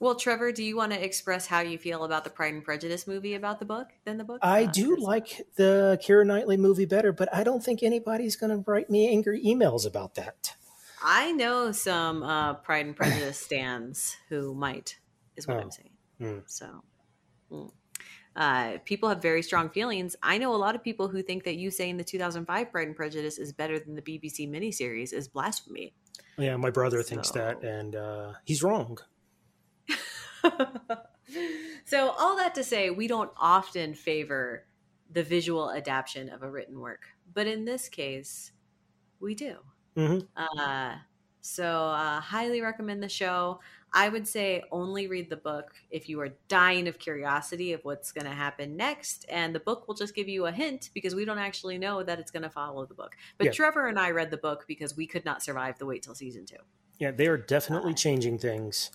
Well, Trevor, do you want to express how you feel about the Pride and Prejudice movie about the book than the book? I Uh, do like the Keira Knightley movie better, but I don't think anybody's going to write me angry emails about that. I know some uh, Pride and Prejudice stands who might, is what Oh. I'm saying. Hmm. So, mm. uh, people have very strong feelings. I know a lot of people who think that you saying the 2005 Pride and Prejudice is better than the BBC miniseries is blasphemy. Yeah, my brother thinks that, and uh, he's wrong. so, all that to say, we don't often favor the visual adaptation of a written work, but in this case, we do. Mhm. Uh, so, uh, highly recommend the show. I would say only read the book if you are dying of curiosity of what's going to happen next. And the book will just give you a hint because we don't actually know that it's going to follow the book. But Yeah. Trevor and I read the book because we could not survive the wait till season two. Yeah, they are definitely Uh, changing things,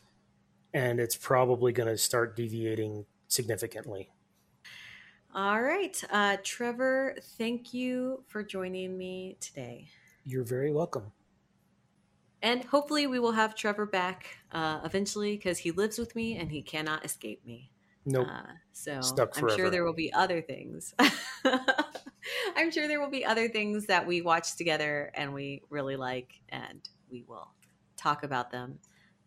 and it's probably going to start deviating significantly. All right. Uh, Trevor, thank you for joining me today. You're very welcome. And hopefully, we will have Trevor back uh, eventually because he lives with me and he cannot escape me. Nope. Uh, so I'm sure there will be other things. I'm sure there will be other things that we watch together and we really like, and we will talk about them.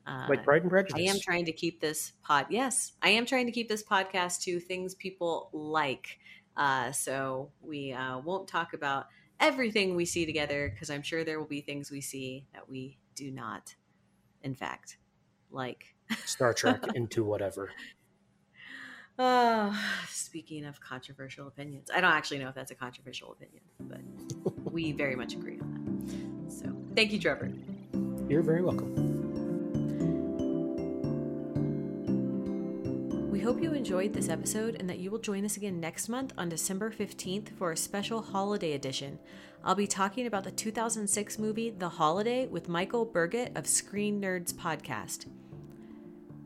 Uh, like Pride and Prejudice. I am trying to keep this pod. Yes, I am trying to keep this podcast to things people like. Uh, so we uh, won't talk about everything we see together because I'm sure there will be things we see that we do not, in fact, like. Star Trek into whatever. Uh, speaking of controversial opinions, I don't actually know if that's a controversial opinion, but we very much agree on that. So thank you, Trevor. You're very welcome. We hope you enjoyed this episode and that you will join us again next month on December 15th for a special holiday edition. I'll be talking about the 2006 movie The Holiday with Michael Burgett of Screen Nerds Podcast.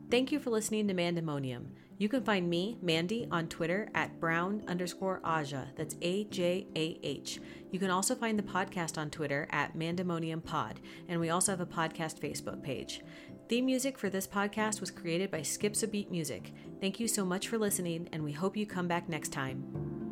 Thank you for listening to Mandemonium. You can find me, Mandy, on Twitter at brown underscore Ajah. That's A J A H. You can also find the podcast on Twitter at Mandemonium Pod, and we also have a podcast Facebook page. Theme music for this podcast was created by Skips a Beat Music. Thank you so much for listening, and we hope you come back next time.